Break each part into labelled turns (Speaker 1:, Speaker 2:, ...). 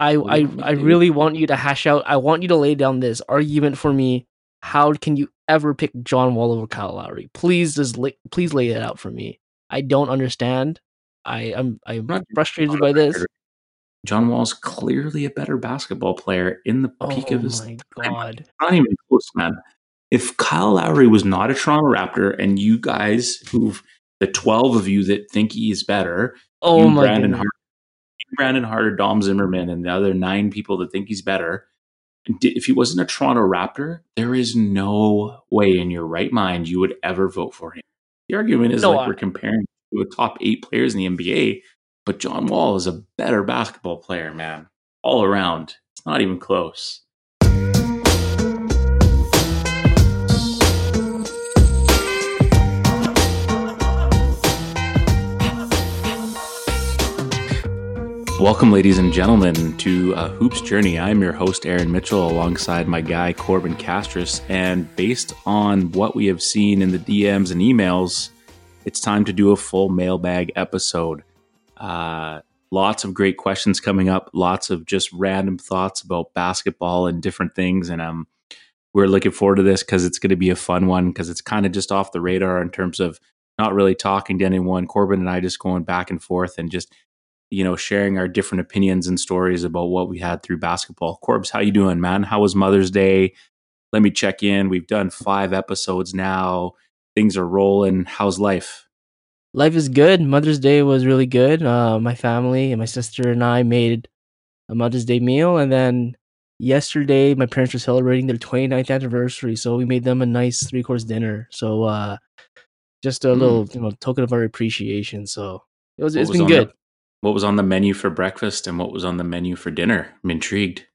Speaker 1: I I, I really want you to hash out. I want you to lay down this argument for me. How can you ever pick John Wall over Kyle Lowry? Please just lay, please lay it out for me. I don't understand. I am I'm
Speaker 2: Not-
Speaker 1: frustrated by this.
Speaker 2: John Wall's clearly a better basketball player in the peak
Speaker 1: Oh
Speaker 2: of his
Speaker 1: my god.
Speaker 2: not even close, man. If Kyle Lowry was not a Toronto Raptor, and you guys who the twelve of you that think he is better,
Speaker 1: Oh
Speaker 2: you
Speaker 1: my
Speaker 2: Brandon. Hart, Brandon Harder, Dom Zimmerman, and the other nine people that think he's better, if he wasn't a Toronto Raptor, there is no way in your right mind you would ever vote for him. The argument is
Speaker 1: No,
Speaker 2: like
Speaker 1: I-
Speaker 2: we're comparing to a top eight players in the NBA, but John Wall is a better basketball player, man, all around. It's not even close. Welcome, ladies and gentlemen, to uh, Hoops Journey. I'm your host, Aaron Mitchell, alongside my guy, Corbin Castris. And based on what we have seen in the DMs and emails, it's time to do a full mailbag episode. Uh, lots of great questions coming up, lots of just random thoughts about basketball and different things. And um, we're looking forward to this because it's going to be a fun one because it's kind of just off the radar in terms of not really talking to anyone. Corbin and I just going back and forth and just you know, sharing our different opinions and stories about what we had through basketball. Corbs, how you doing, man? How was Mother's Day? Let me check in. We've done five episodes now. Things are rolling. How's life?
Speaker 1: Life is good. Mother's Day was really good. Uh, my family and my sister and I made a Mother's Day meal, and then yesterday my parents were celebrating their 29th anniversary, so we made them a nice three course dinner. So uh, just a
Speaker 2: Mm.
Speaker 1: little you know token of our appreciation. So it was
Speaker 2: What
Speaker 1: it's
Speaker 2: was
Speaker 1: been good.
Speaker 2: What was on the menu for breakfast and what was on the menu for dinner? I'm intrigued.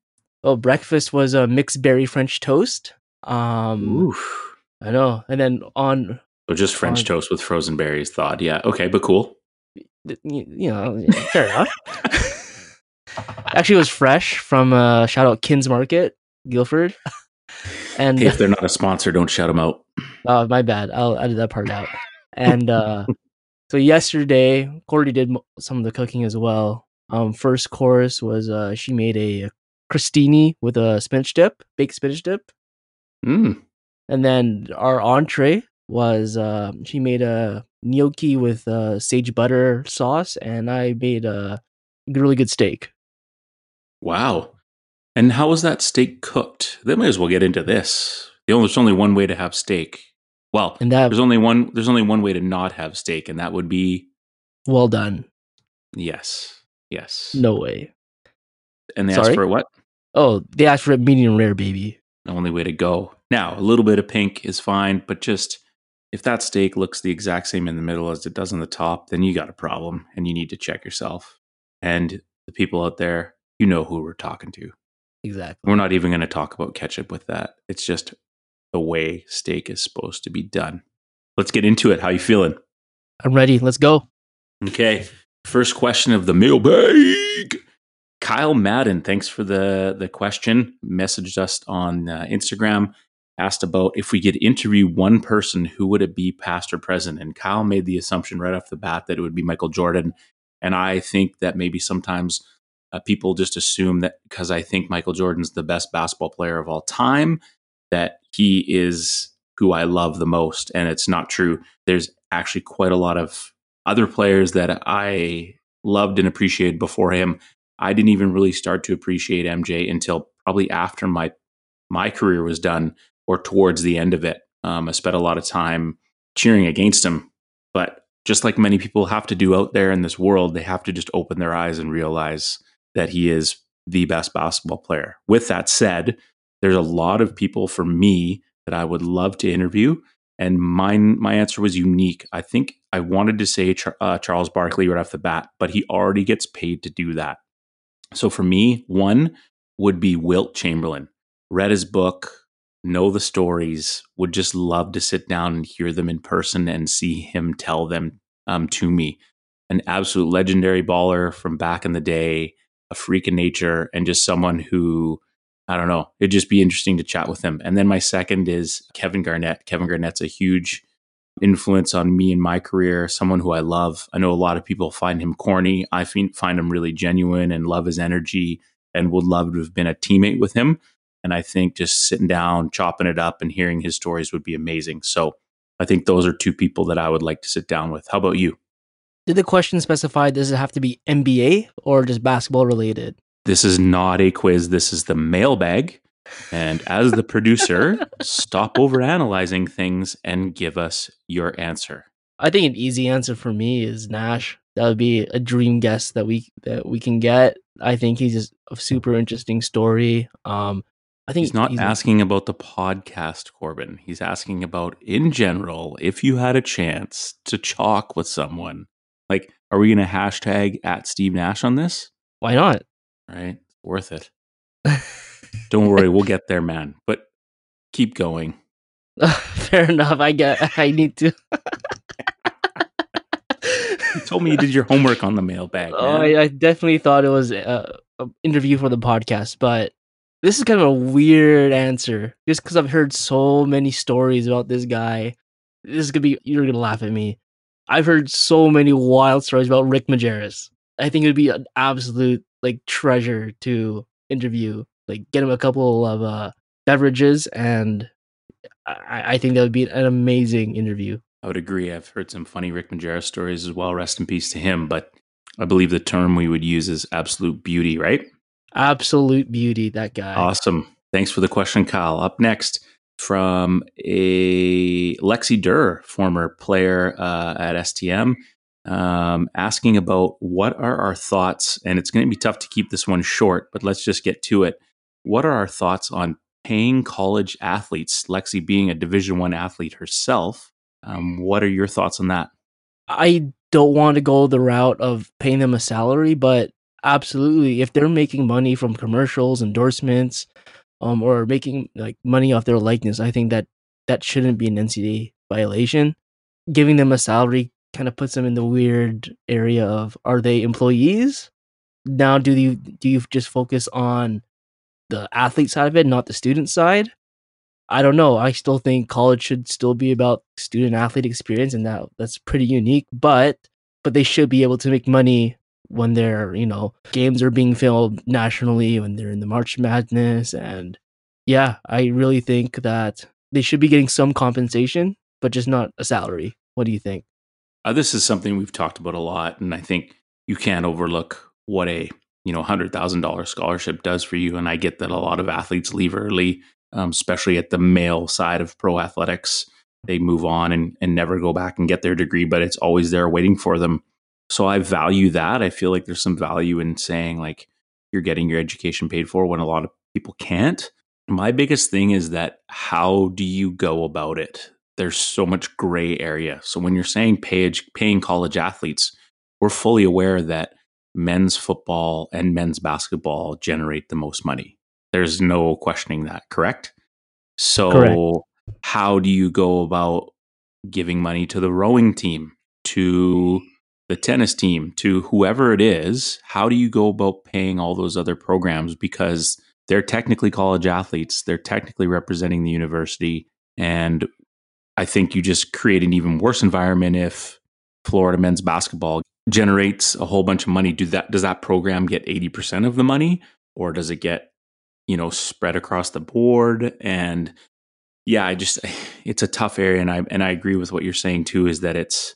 Speaker 1: Oh, breakfast was a mixed berry French toast. Um,
Speaker 2: Oof.
Speaker 1: I know, and then on
Speaker 2: So just French
Speaker 1: on-
Speaker 2: toast with frozen berries. thawed. yeah, okay, but cool.
Speaker 1: you, you know, fair enough. Actually, it was fresh from uh, shout out Kins Market, Guildford. and
Speaker 2: Hey, if they're not a sponsor, don't shout them out.
Speaker 1: oh, my bad, I'll edit that part out. And uh, so yesterday, Cordy did some of the cooking as well. Um, first course was uh, she made a crostini with a spinach dip, baked spinach dip,
Speaker 2: Mm.
Speaker 1: and then our entree was uh, she made a gnocchi with uh, sage butter sauce, and I made a really good steak.
Speaker 2: Wow. And how was that steak cooked? They might as well get into this. There's only one way to have steak. Well,
Speaker 1: And that
Speaker 2: there's only one. There's only one way to not have steak, and that would be
Speaker 1: well done.
Speaker 2: yes, yes.
Speaker 1: No way.
Speaker 2: and they asked for what?
Speaker 1: Oh, they asked for a medium rare, baby.
Speaker 2: The only way to go. Now, a little bit of pink is fine, but just if that steak looks the exact same in the middle as it does on the top, then you got a problem, and you need to check yourself. And the people out there, you know who we're talking to.
Speaker 1: Exactly.
Speaker 2: We're not even going to talk about ketchup with that. It's just the way steak is supposed to be done. Let's get into it. How you feeling?
Speaker 1: I'm ready. Let's go.
Speaker 2: Okay. First question of the mailbag. Kyle Madden, thanks for the the question. Messaged us on uh, Instagram, asked about if we could interview one person, who would it be, past or present? And Kyle made the assumption right off the bat that it would be Michael Jordan. And I think that maybe sometimes uh, people just assume that because I think Michael Jordan's the best basketball player of all time, that he is who I love the most. And it's not true. There's actually quite a lot of other players that I loved and appreciated before him. I didn't even really start to appreciate MJ until probably after my my career was done or towards the end of it. Um, I spent a lot of time cheering against him, but just like many people have to do out there in this world, they have to just open their eyes and realize that he is the best basketball player. With that said, there's a lot of people for me that I would love to interview, and mine my answer was unique. I think I wanted to say uh, Charles Barkley right off the bat, but he already gets paid to do that. So for me, one would be Wilt Chamberlain. Read his book, know the stories, would just love to sit down and hear them in person and see him tell them um, to me. An absolute legendary baller from back in the day, a freak of nature, and just someone who I don't know. It'd just be interesting to chat with him. And then my second is Kevin Garnett. Kevin Garnett's a huge influence on me in my career, someone who I love. I know a lot of people find him corny. I find him really genuine and love his energy and would love to have been a teammate with him. And I think just sitting down, chopping it up, and hearing his stories would be amazing. So I think those are two people that I would like to sit down with. How about you?
Speaker 1: Did the question specify does it have to be NBA or just basketball related?
Speaker 2: This is not a quiz. This is the mailbag. And as the producer, stop over analyzing things and give us your answer.
Speaker 1: I think an easy answer for me is Nash. That would be a dream guest that we that we can get. I think he's just a super interesting story. Um, I think
Speaker 2: he's not he's asking about the podcast, Corbin. He's asking about in general, if you had a chance to chalk with someone, like, are we going to hashtag at Steve Nash on this?
Speaker 1: Why not?
Speaker 2: Right, worth it. Don't worry, we'll get there, man. But keep going.
Speaker 1: Fair enough. I get. I need to.
Speaker 2: you told me you did your homework on the mailbag.
Speaker 1: Oh, I, I, definitely thought it was uh, an interview for the podcast, but this is kind of a weird answer just because I've heard so many stories about this guy. This is gonna be you're gonna laugh at me. I've heard so many wild stories about Rick Majerus. I think it would be an absolute like treasure to interview. Like get him a couple of uh, beverages, and I, I think that would be an amazing interview.
Speaker 2: I would agree. I've heard some funny Rick Majerus stories as well. Rest in peace to him. But I believe the term we would use is absolute beauty, right?
Speaker 1: Absolute beauty, that guy.
Speaker 2: Awesome. Thanks for the question, Kyle. Up next from a Lexie Der, former player uh, at STM, um, asking about what are our thoughts, and it's going to be tough to keep this one short, but let's just get to it. What are our thoughts on paying college athletes? Lexi being a Division One athlete herself, um, what are your thoughts on that?
Speaker 1: I don't want to go the route of paying them a salary, but absolutely if they're making money from commercials endorsements um or making like money off their likeness i think that that shouldn't be an ncaa violation giving them a salary kind of puts them in the weird area of are they employees? Now do you do you just focus on the athlete side of it not the student side? I don't know. I still think college should still be about student athlete experience and that that's pretty unique but but they should be able to make money when their you know games are being filmed nationally when they're in the march madness and yeah i really think that they should be getting some compensation but just not a salary. What do you think
Speaker 2: uh, this is something we've talked about a lot and i think you can't overlook what a you know $100000 scholarship does for you and i get that a lot of athletes leave early um, especially at the male side of pro athletics they move on and, and never go back and get their degree but it's always there waiting for them so I value that. I feel like there's some value in saying like you're getting your education paid for when a lot of people can't. My biggest thing is that how do you go about it? There's so much gray area. So when you're saying pay, paying college athletes, we're fully aware that men's football and men's basketball generate the most money. There's no questioning that, correct? So correct. how do you go about giving money to the rowing team, to the tennis team to whoever it is, how do you go about paying all those other programs? Because they're technically college athletes, they're technically representing the university. And I think you just create an even worse environment if Florida men's basketball generates a whole bunch of money. Do that does that program get 80% of the money? Or does it get, you know, spread across the board? And yeah, I just it's a tough area. And I and I agree with what you're saying too, is that it's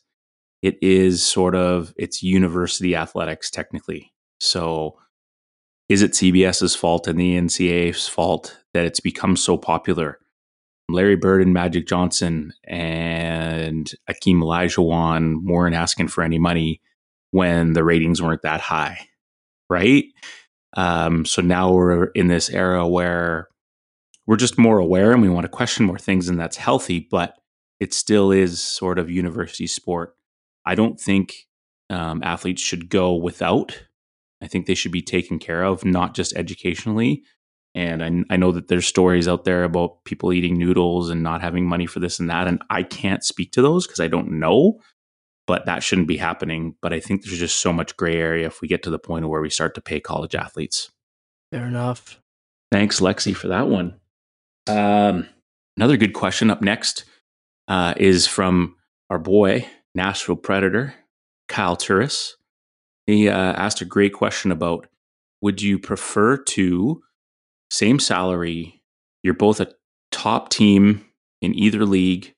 Speaker 2: it is sort of it's university athletics technically. So is it CBS's fault and the NCAA's fault that it's become so popular? Larry Bird and Magic Johnson and Akeem Olajuwon weren't asking for any money when the ratings weren't that high, right? Um, so now we're in this era where we're just more aware and we want to question more things, and that's healthy, but it still is sort of university sport. I don't think um, athletes should go without. I think they should be taken care of, not just educationally. And I, I know that there's stories out there about people eating noodles and not having money for this and that. And I can't speak to those because I don't know, but that shouldn't be happening. But I think there's just so much gray area if we get to the point where we start to pay college athletes.
Speaker 1: Fair enough.
Speaker 2: Thanks, Lexi, for that one. Um, another good question up next uh, is from our boy, Nashville Predator, Kyle Turris. He uh, asked a great question about would you prefer to same salary? You're both a top team in either league.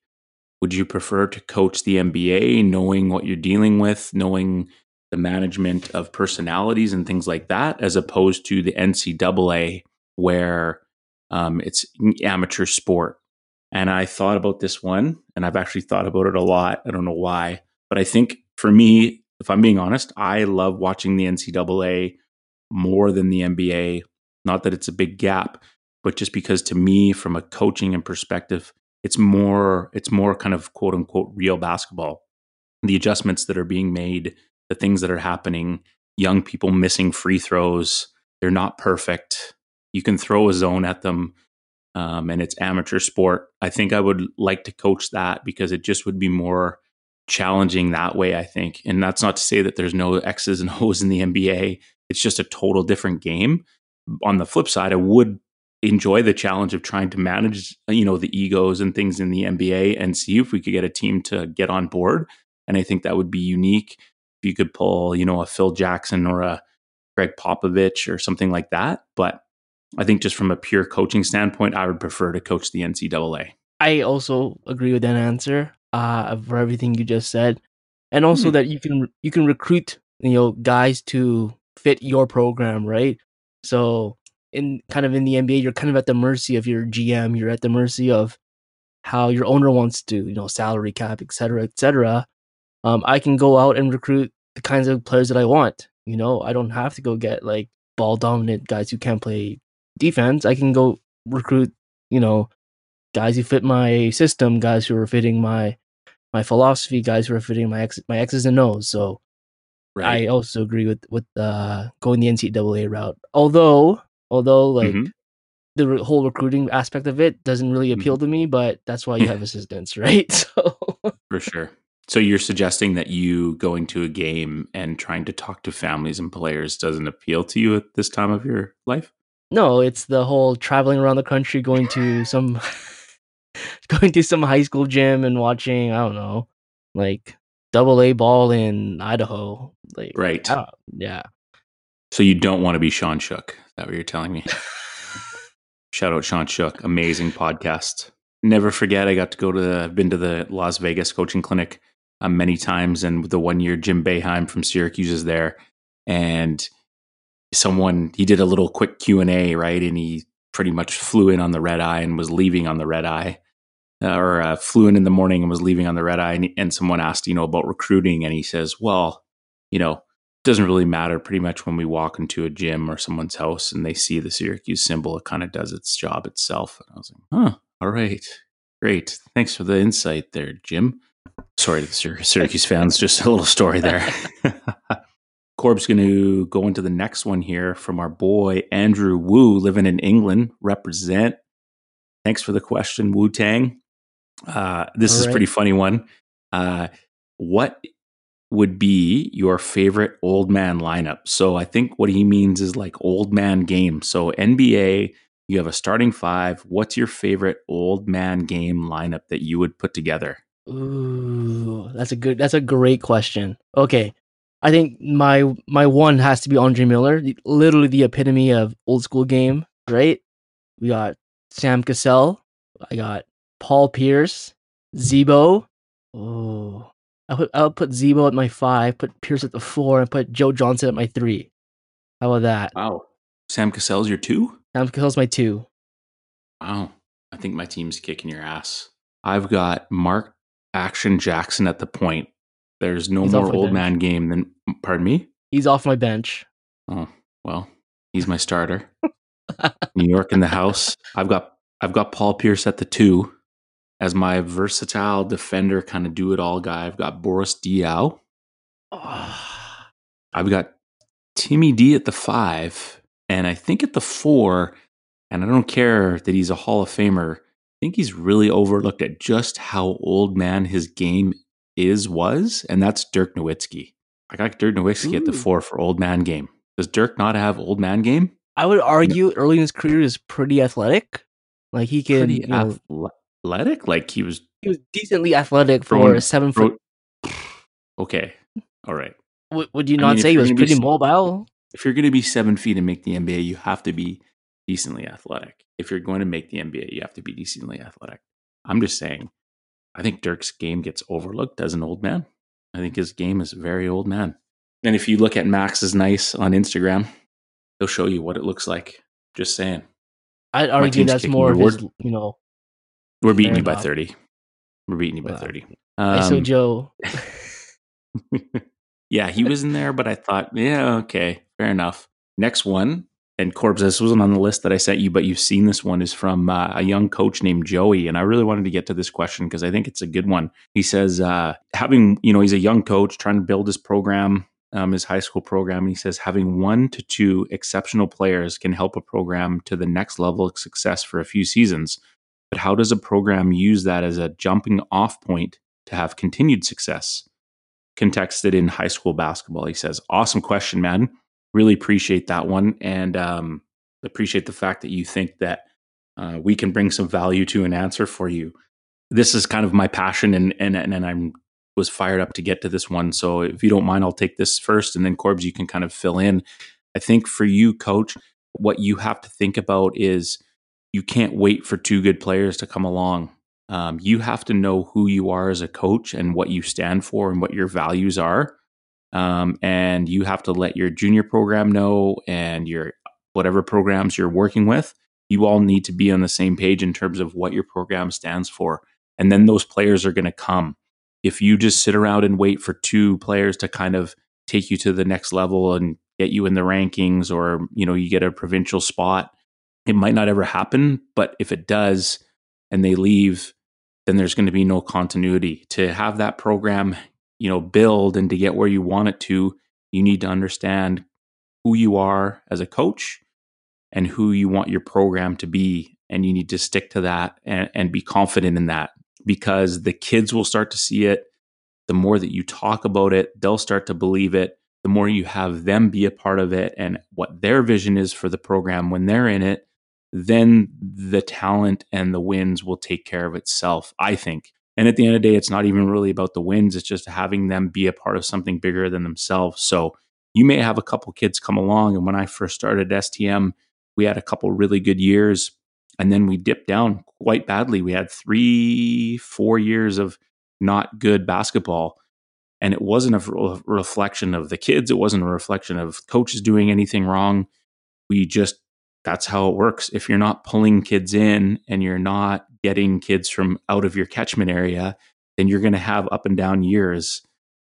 Speaker 2: Would you prefer to coach the NBA, knowing what you're dealing with, knowing the management of personalities and things like that, as opposed to the NCAA, where um, it's amateur sport? And I thought about this one, and I've actually thought about it a lot. I don't know why, but I think for me, if I'm being honest, I love watching the NCAA more than the NBA. Not that it's a big gap, but just because to me, from a coaching and perspective, it's more it's more kind of quote unquote real basketball. The adjustments that are being made, the things that are happening, young people missing free throws, they're not perfect. You can throw a zone at them, um, and it's amateur sport. I think I would like to coach that because it just would be more challenging that way. I think, and that's not to say that there's no X's and O's in the NBA. It's just a total different game. On the flip side, I would enjoy the challenge of trying to manage, you know, the egos and things in the NBA and see if we could get a team to get on board. And I think that would be unique if you could pull, you know, a Phil Jackson or a Gregg Popovich or something like that. But I think just from a pure coaching standpoint, I would prefer to coach the NCAA.
Speaker 1: I also agree with that answer uh, for everything you just said, and also mm-hmm. that you can you can recruit you know guys to fit your program, right? So in kind of in the NBA, you're kind of at the mercy of your GM. You're at the mercy of how your owner wants to, you know, salary cap, et cetera, et cetera. Um, I can go out and recruit the kinds of players that I want. You know, I don't have to go get like ball dominant guys who can't play defense. I can go recruit, you know, guys who fit my system, guys who are fitting my my philosophy, guys who are fitting my my X's and O's. So Right. I also agree with with uh, going the NCAA route. Although, although like mm-hmm. the re- whole recruiting aspect of it doesn't really appeal mm-hmm. to me, but that's why you have assistants, right? So
Speaker 2: for sure. So you're suggesting that you going to a game and trying to talk to families and players doesn't appeal to you at this time of your life?
Speaker 1: No, it's the whole traveling around the country, going to some, going to some high school gym and watching. I don't know, like double A ball in Idaho. Like,
Speaker 2: right.
Speaker 1: Yeah.
Speaker 2: So you don't want to be Sean Shook. Is that what you're telling me? Shout out Sean Shook. Amazing podcast. Never forget, I got to go to, the, I've been to the Las Vegas coaching clinic uh, many times. And the one year Jim Boeheim from Syracuse is there. And someone, he did a little quick Q&A, right? And he pretty much flew in on the red eye and was leaving on the red eye uh, or uh, flew in in the morning and was leaving on the red eye, and, and someone asked, you know, about recruiting, and he says, well, you know, doesn't really matter. Pretty much when we walk into a gym or someone's house and they see the Syracuse symbol, it kind of does its job itself. And I was like, huh, all right, great, thanks for the insight there, Jim. Sorry, to the Syracuse fans. Just a little story there. Corb's going to go into the next one here from our boy Andrew Wu, living in England. Represent. Thanks for the question, Wu Tang. Uh, this All is right. pretty funny one. Uh, what would be your favorite old man lineup? So I think what he means is like old man game. So NBA, you have a starting five. What's your favorite old man game lineup that you would put together?
Speaker 1: Ooh, that's a good. That's a great question. Okay, I think my my one has to be Andre Miller, literally the epitome of old school game. Right? We got Sam Cassell. I got Paul Pierce, Z-Bo. Oh, I put I'll put Z-Bo at my five, put Pierce at the four, and put Joe Johnson at my three. How about that?
Speaker 2: Wow. Sam Cassell's your two?
Speaker 1: Sam Cassell's my two.
Speaker 2: Wow. I think my team's kicking your ass. I've got Mark Action Jackson at the point. There's no he's more old bench. man game than pardon me?
Speaker 1: He's off my bench.
Speaker 2: Oh, well, he's my starter. New York in the house. I've got I've got Paul Pierce at the two as my versatile defender, kind of do it all guy, I've got Boris Diaw. Oh. I've got Timmy D at the five, and I think at the four, and I don't care that he's a Hall of Famer. I think he's really overlooked at just how old man his game is was, and that's Dirk Nowitzki. I got Dirk Nowitzki Ooh. at the four for old man game. Does Dirk not have old man game?
Speaker 1: I would argue no. early in his career is pretty athletic. Like he can, pretty you know,
Speaker 2: athletic? Like he was
Speaker 1: he was decently athletic for a seven foot.
Speaker 2: Okay, all right.
Speaker 1: W- would you not I mean, say he was pretty be... mobile?
Speaker 2: if you're going to be seven feet and make the NBA, you have to be decently athletic. If you're going to make the NBA, you have to be decently athletic. I'm just saying, I think Dirk's game gets overlooked as an old man. I think his game is a very old man. And if you look at Max's nice on Instagram, he'll show you what it looks like. Just saying.
Speaker 1: I'd argue that's more of his, you know.
Speaker 2: We're beating you by 30. We're beating you by 30.
Speaker 1: Um, so Joe.
Speaker 2: yeah, he was in there, but I thought, yeah, okay, fair enough. Next one, and Corbs, this wasn't on the list that I sent you, but you've seen this one, is from uh, a young coach named Joey. And I really wanted to get to this question because I think it's a good one. He says, uh, having, you know, he's a young coach trying to build his program, um, his high school program. And he says, having one to two exceptional players can help a program to the next level of success for a few seasons. But how does a program use that as a jumping off point to have continued success? Contexted in high school basketball, he says, Awesome question, man. Really appreciate that one. And um, appreciate the fact that you think that uh, we can bring some value to an answer for you. This is kind of my passion, and and and I'm was fired up to get to this one. So if you don't mind, I'll take this first, and then Corbs, you can kind of fill in. I think for you, Coach, what you have to think about is you can't wait for two good players to come along. Um, you have to know who you are as a coach and what you stand for and what your values are. Um, and you have to let your junior program know and your whatever programs you're working with. You all need to be on the same page in terms of what your program stands for. And then those players are going to come. If you just sit around and wait for two players to kind of take you to the next level and get you in the rankings or you know you get a provincial spot it might not ever happen, but if it does and they leave, then there's going to be no continuity. To have that program, you know, build and to get where you want it to, you need to understand who you are as a coach and who you want your program to be. And you need to stick to that and, and be confident in that because the kids will start to see it. The more that you talk about it, they'll start to believe it. The more you have them be a part of it and what their vision is for the program when they're in it, then the talent and the wins will take care of itself, I think. And at the end of the day, it's not even really about the wins, it's just having them be a part of something bigger than themselves. So you may have a couple kids come along. And when I first started STM, we had a couple really good years. And then we dipped down quite badly. We had three, four years of not good basketball. And it wasn't a reflection of the kids. It wasn't a reflection of coaches doing anything wrong. We just that's how it works. If you're not pulling kids in and you're not getting kids from out of your catchment area, then you're going to have up and down years.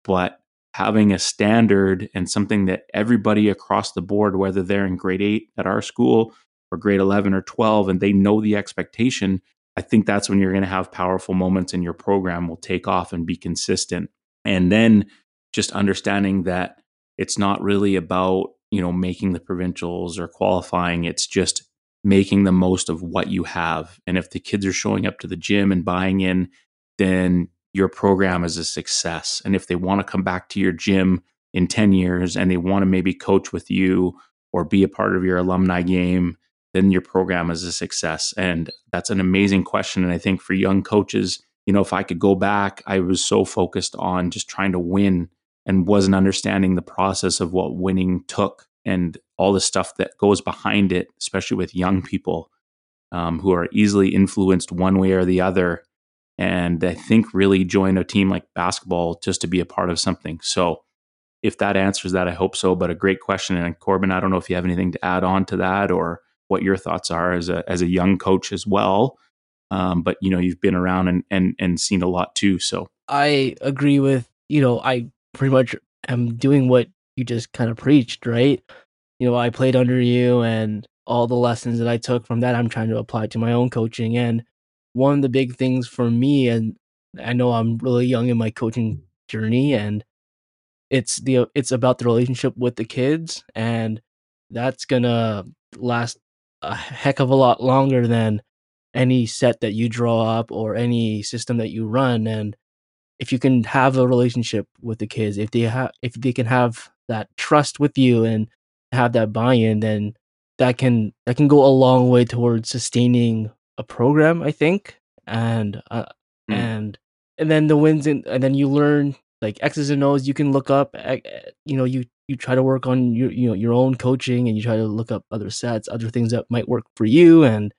Speaker 2: But having a standard and something that everybody across the board, whether they're in grade eight at our school or grade 11 or 12, and they know the expectation, I think that's when you're going to have powerful moments and your program will take off and be consistent. And then just understanding that it's not really about you know making the provincials or qualifying it's just making the most of what you have. And if the kids are showing up to the gym and buying in then your program is a success. And if they want to come back to your gym in 10 years and they want to maybe coach with you or be a part of your alumni game then your program is a success. And that's an amazing question. And i think for young coaches you know if i could go back i was so focused on just trying to win and wasn't understanding the process of what winning took and all the stuff that goes behind it, especially with young people um, who are easily influenced one way or the other. And I think really join a team like basketball just to be a part of something. So, if that answers that, I hope so. But a great question. And Corbin, I don't know if you have anything to add on to that or what your thoughts are as a as a young coach as well. Um, but you know, you've been around and and and seen a lot too. So
Speaker 1: I agree with you know I pretty much am doing what you just kind of preached, right? You know, I played under you and all the lessons that I took from that I'm trying to apply to my own coaching. And one of the big things for me, and I know I'm really young in my coaching journey, and it's the it's about the relationship with the kids, and that's gonna last a heck of a lot longer than any set that you draw up or any system that you run. And if you can have a relationship with the kids, if they have, if they can have that trust with you and have that buy-in, then that can that can go a long way towards sustaining a program. I think, and uh, mm. and and then the wins in, and then you learn like X's and O's. You can look up. You know, you you try to work on your you know your own coaching, and you try to look up other sets, other things that might work for you. And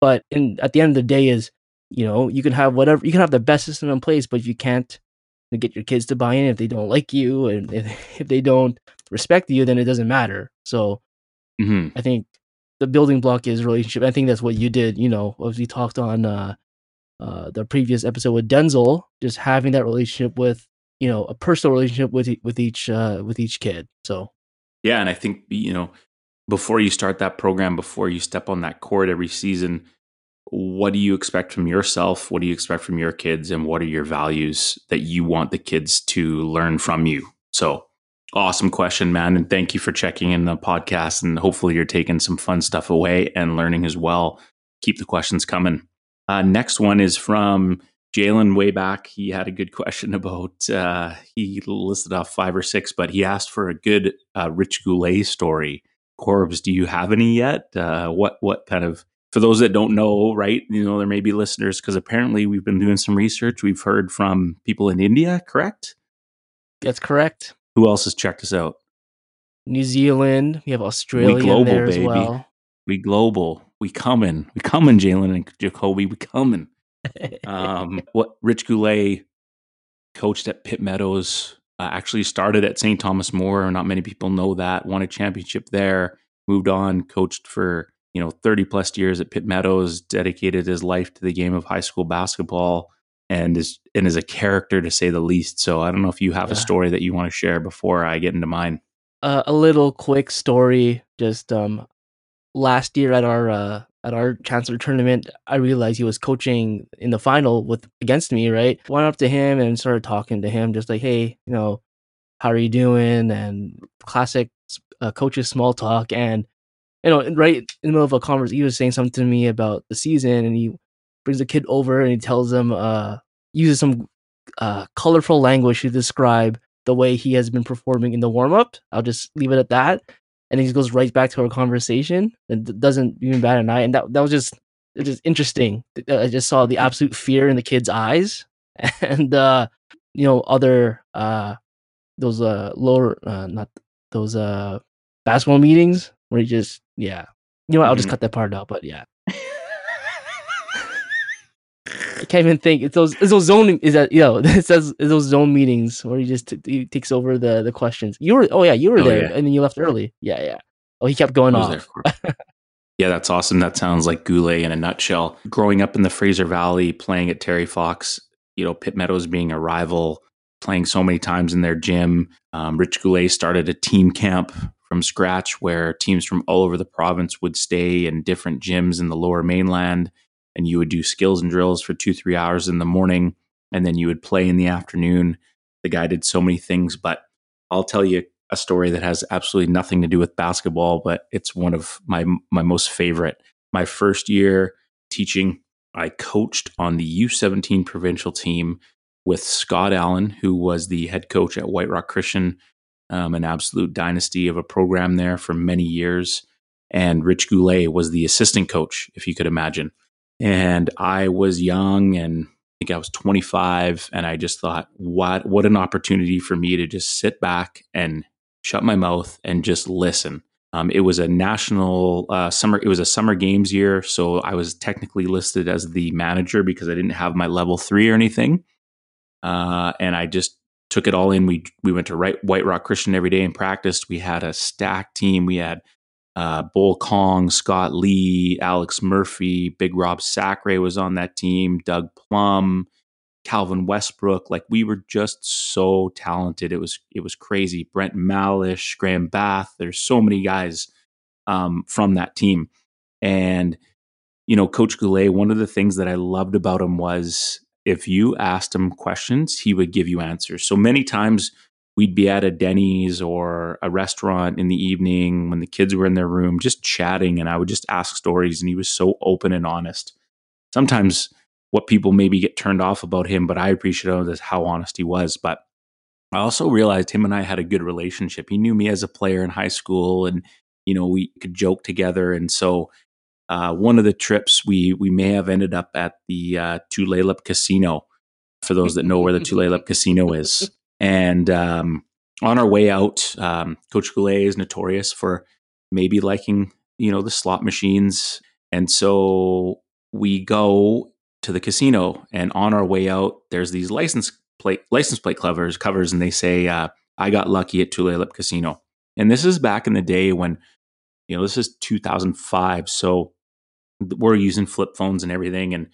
Speaker 1: but in at the end of the day, is you know you can have whatever you can have the best system in place, but if you can't get your kids to buy in, if they don't like you, and if, if they don't respect you, then it doesn't matter. So mm-hmm. I think the building block is relationship. I think that's what you did. You know, as we talked on uh, uh, the previous episode with Denzel, just having that relationship with you know a personal relationship with with each uh, with each kid. So
Speaker 2: yeah, and I think you know before you start that program, before you step on that court every season, what do you expect from yourself? What do you expect from your kids? And what are your values that you want the kids to learn from you? So Awesome question, man. And thank you for checking in the podcast. And hopefully, you're taking some fun stuff away and learning as well. Keep the questions coming. Uh, next one is from Jalen way back. He had a good question about, uh, he listed off five or six, but he asked for a good uh, Rich Goulet story. Corbs, do you have any yet? Uh, what, what kind of, for those that don't know, right? You know, there may be listeners because apparently we've been doing some research. We've heard from people in India, correct?
Speaker 1: That's correct.
Speaker 2: Who else has checked us out?
Speaker 1: New Zealand. We have Australia we global, there as baby. well.
Speaker 2: We global. We coming. We coming, Jalen and Jacoby. We coming. um, what Rich Goulet coached at Pitt Meadows. Uh, actually started at St. Thomas More. Not many people know that. Won a championship there. Moved on. Coached for you know 30 plus years at Pitt Meadows. Dedicated his life to the game of high school basketball and is and is a character to say the least. So I don't know if you have yeah. a story that you want to share before I get into mine.
Speaker 1: Uh, a little quick story. Just um, last year at our uh, at our chancellor tournament, I realized he was coaching in the final with against me. Right, went up to him and started talking to him, just like, "Hey, you know, how are you doing?" And classic uh, coaches small talk. And you know, right in the middle of a conversation, he was saying something to me about the season, and he brings the kid over and he tells them, uh, uses some uh, colorful language to describe the way he has been performing in the warm up. I'll just leave it at that. And he goes right back to our conversation and doesn't even bat an eye. And that, that was just, it just interesting. I just saw the absolute fear in the kid's eyes and, uh, you know, other, uh, those, uh, lower, uh, not those, uh, basketball meetings where he just, yeah. You know what? I'll just mm-hmm. cut that part out, but yeah. I can't even think. It's those it's those zone is that you know it says it's those zone meetings where he just t- he takes over the the questions. You were oh yeah you were oh, there yeah. and then you left early. Yeah yeah. Oh he kept going off.
Speaker 2: yeah, that's awesome. That sounds like Goulet in a nutshell. Growing up in the Fraser Valley, playing at Terry Fox, you know Pitt Meadows being a rival, playing so many times in their gym. Um, Rich Goulet started a team camp from scratch where teams from all over the province would stay in different gyms in the lower mainland and you would do skills and drills for two, three hours in the morning, and then you would play in the afternoon. The guy did so many things, but I'll tell you a story that has absolutely nothing to do with basketball, but it's one of my my most favorite. My first year teaching, I coached on the U17 provincial team with Scott Allen, who was the head coach at White Rock Christian, um, an absolute dynasty of a program there for many years. And Rich Goulet was the assistant coach, if you could imagine. And I was young and I think I was 25 and I just thought what what an opportunity for me to just sit back and shut my mouth and just listen. Um, it was a national uh, summer. It was a summer games year, so I was technically listed as the manager because I didn't have my level three or anything. Uh, and I just took it all in. We we went to White Rock Christian every day and practiced. We had a stack team. We had uh, Bull Kong, Scott Lee, Alex Murphy, Big Rob Sacre was on that team, Doug Plum, Calvin Westbrook. Like we were just so talented. It was it was crazy. Brent Malish, Graham Bath. There's so many guys um, from that team, and you know, Coach Goulet. One of the things that I loved about him was if you asked him questions, he would give you answers. So many times we'd be at a Denny's or a restaurant in the evening when the kids were in their room just chatting and I would just ask stories and he was so open and honest. Sometimes what people maybe get turned off about him, but I appreciate how honest he was. But I also realized him and I had a good relationship. He knew me as a player in high school and you know we could joke together and so uh, one of the trips we we may have ended up at the uh, Tulalip Casino. For those that know where the Tulalip Casino is, And um, on our way out, um, Coach Goulet is notorious for maybe liking, you know, the slot machines. And so we go to the casino, and on our way out, there's these license plate license plate covers covers, and they say, uh, "I got lucky at Tulalip Casino." And this is back in the day when, you know, this is 2005, so we're using flip phones and everything. And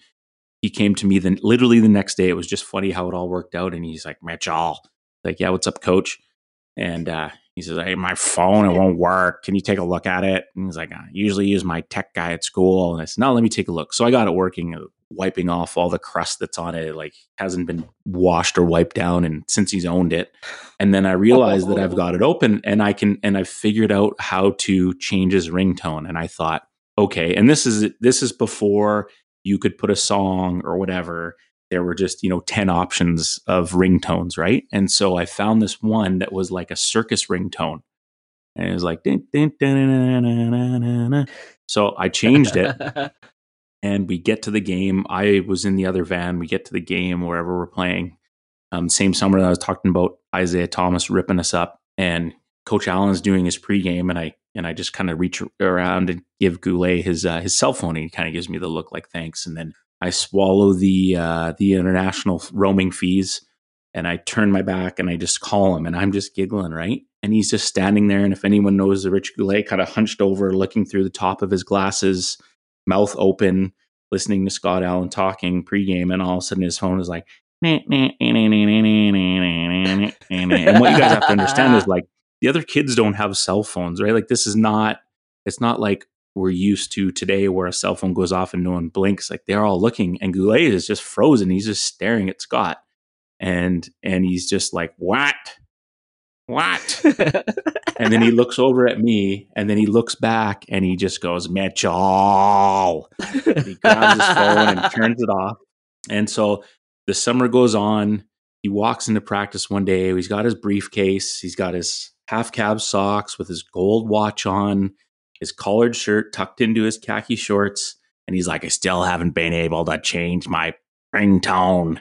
Speaker 2: he came to me then, literally the next day. It was just funny how it all worked out. And he's like, Mitchell, like, yeah, what's up, coach? And uh, he says, Hey, my phone, it won't work. Can you take a look at it? And he's like, I usually use my tech guy at school. And I said, No, let me take a look. So I got it working, uh, wiping off all the crust that's on it. it like hasn't been washed or wiped down and since he's owned it. And then I realized that I've got it open and I can and I figured out how to change his ringtone. And I thought, okay, and this is this is before you could put a song or whatever. There were just you know 10 options of ringtones right? And so i found this one that was like a circus ringtone. And it was like dun, dun, dun, so i changed it. And we get to the game. I was in the other van. We get to the game wherever we're playing. Um, same summer that i was talking about isaiah thomas ripping us up and coach allen's doing his pregame and i and i just kind of reach around and give goulet his uh, his cell phone and he kind of gives me the look like thanks and then I swallow the uh, the international roaming fees, and I turn my back and I just call him, and I'm just giggling, right? And he's just standing there, and if anyone knows the Rich Goulet, kind of hunched over, looking through the top of his glasses, mouth open, listening to Scott Allen talking pregame, and all of a sudden his phone is like, and what you guys have to understand is like the other kids don't have cell phones, right? Like this is not, it's not like we're used to today where a cell phone goes off and no one blinks. Like they're all looking and goulet is just frozen. He's just staring at scott. And and he's just like what? What? And then he looks over at me and then he looks back and he just goes mitchell. And he grabs his phone and turns it off. And so the summer goes on. He walks into practice one day. He's got his briefcase. He's got his half cab socks with his gold watch on his collared shirt tucked into his khaki shorts. And he's like, I still haven't been able to change my ringtone.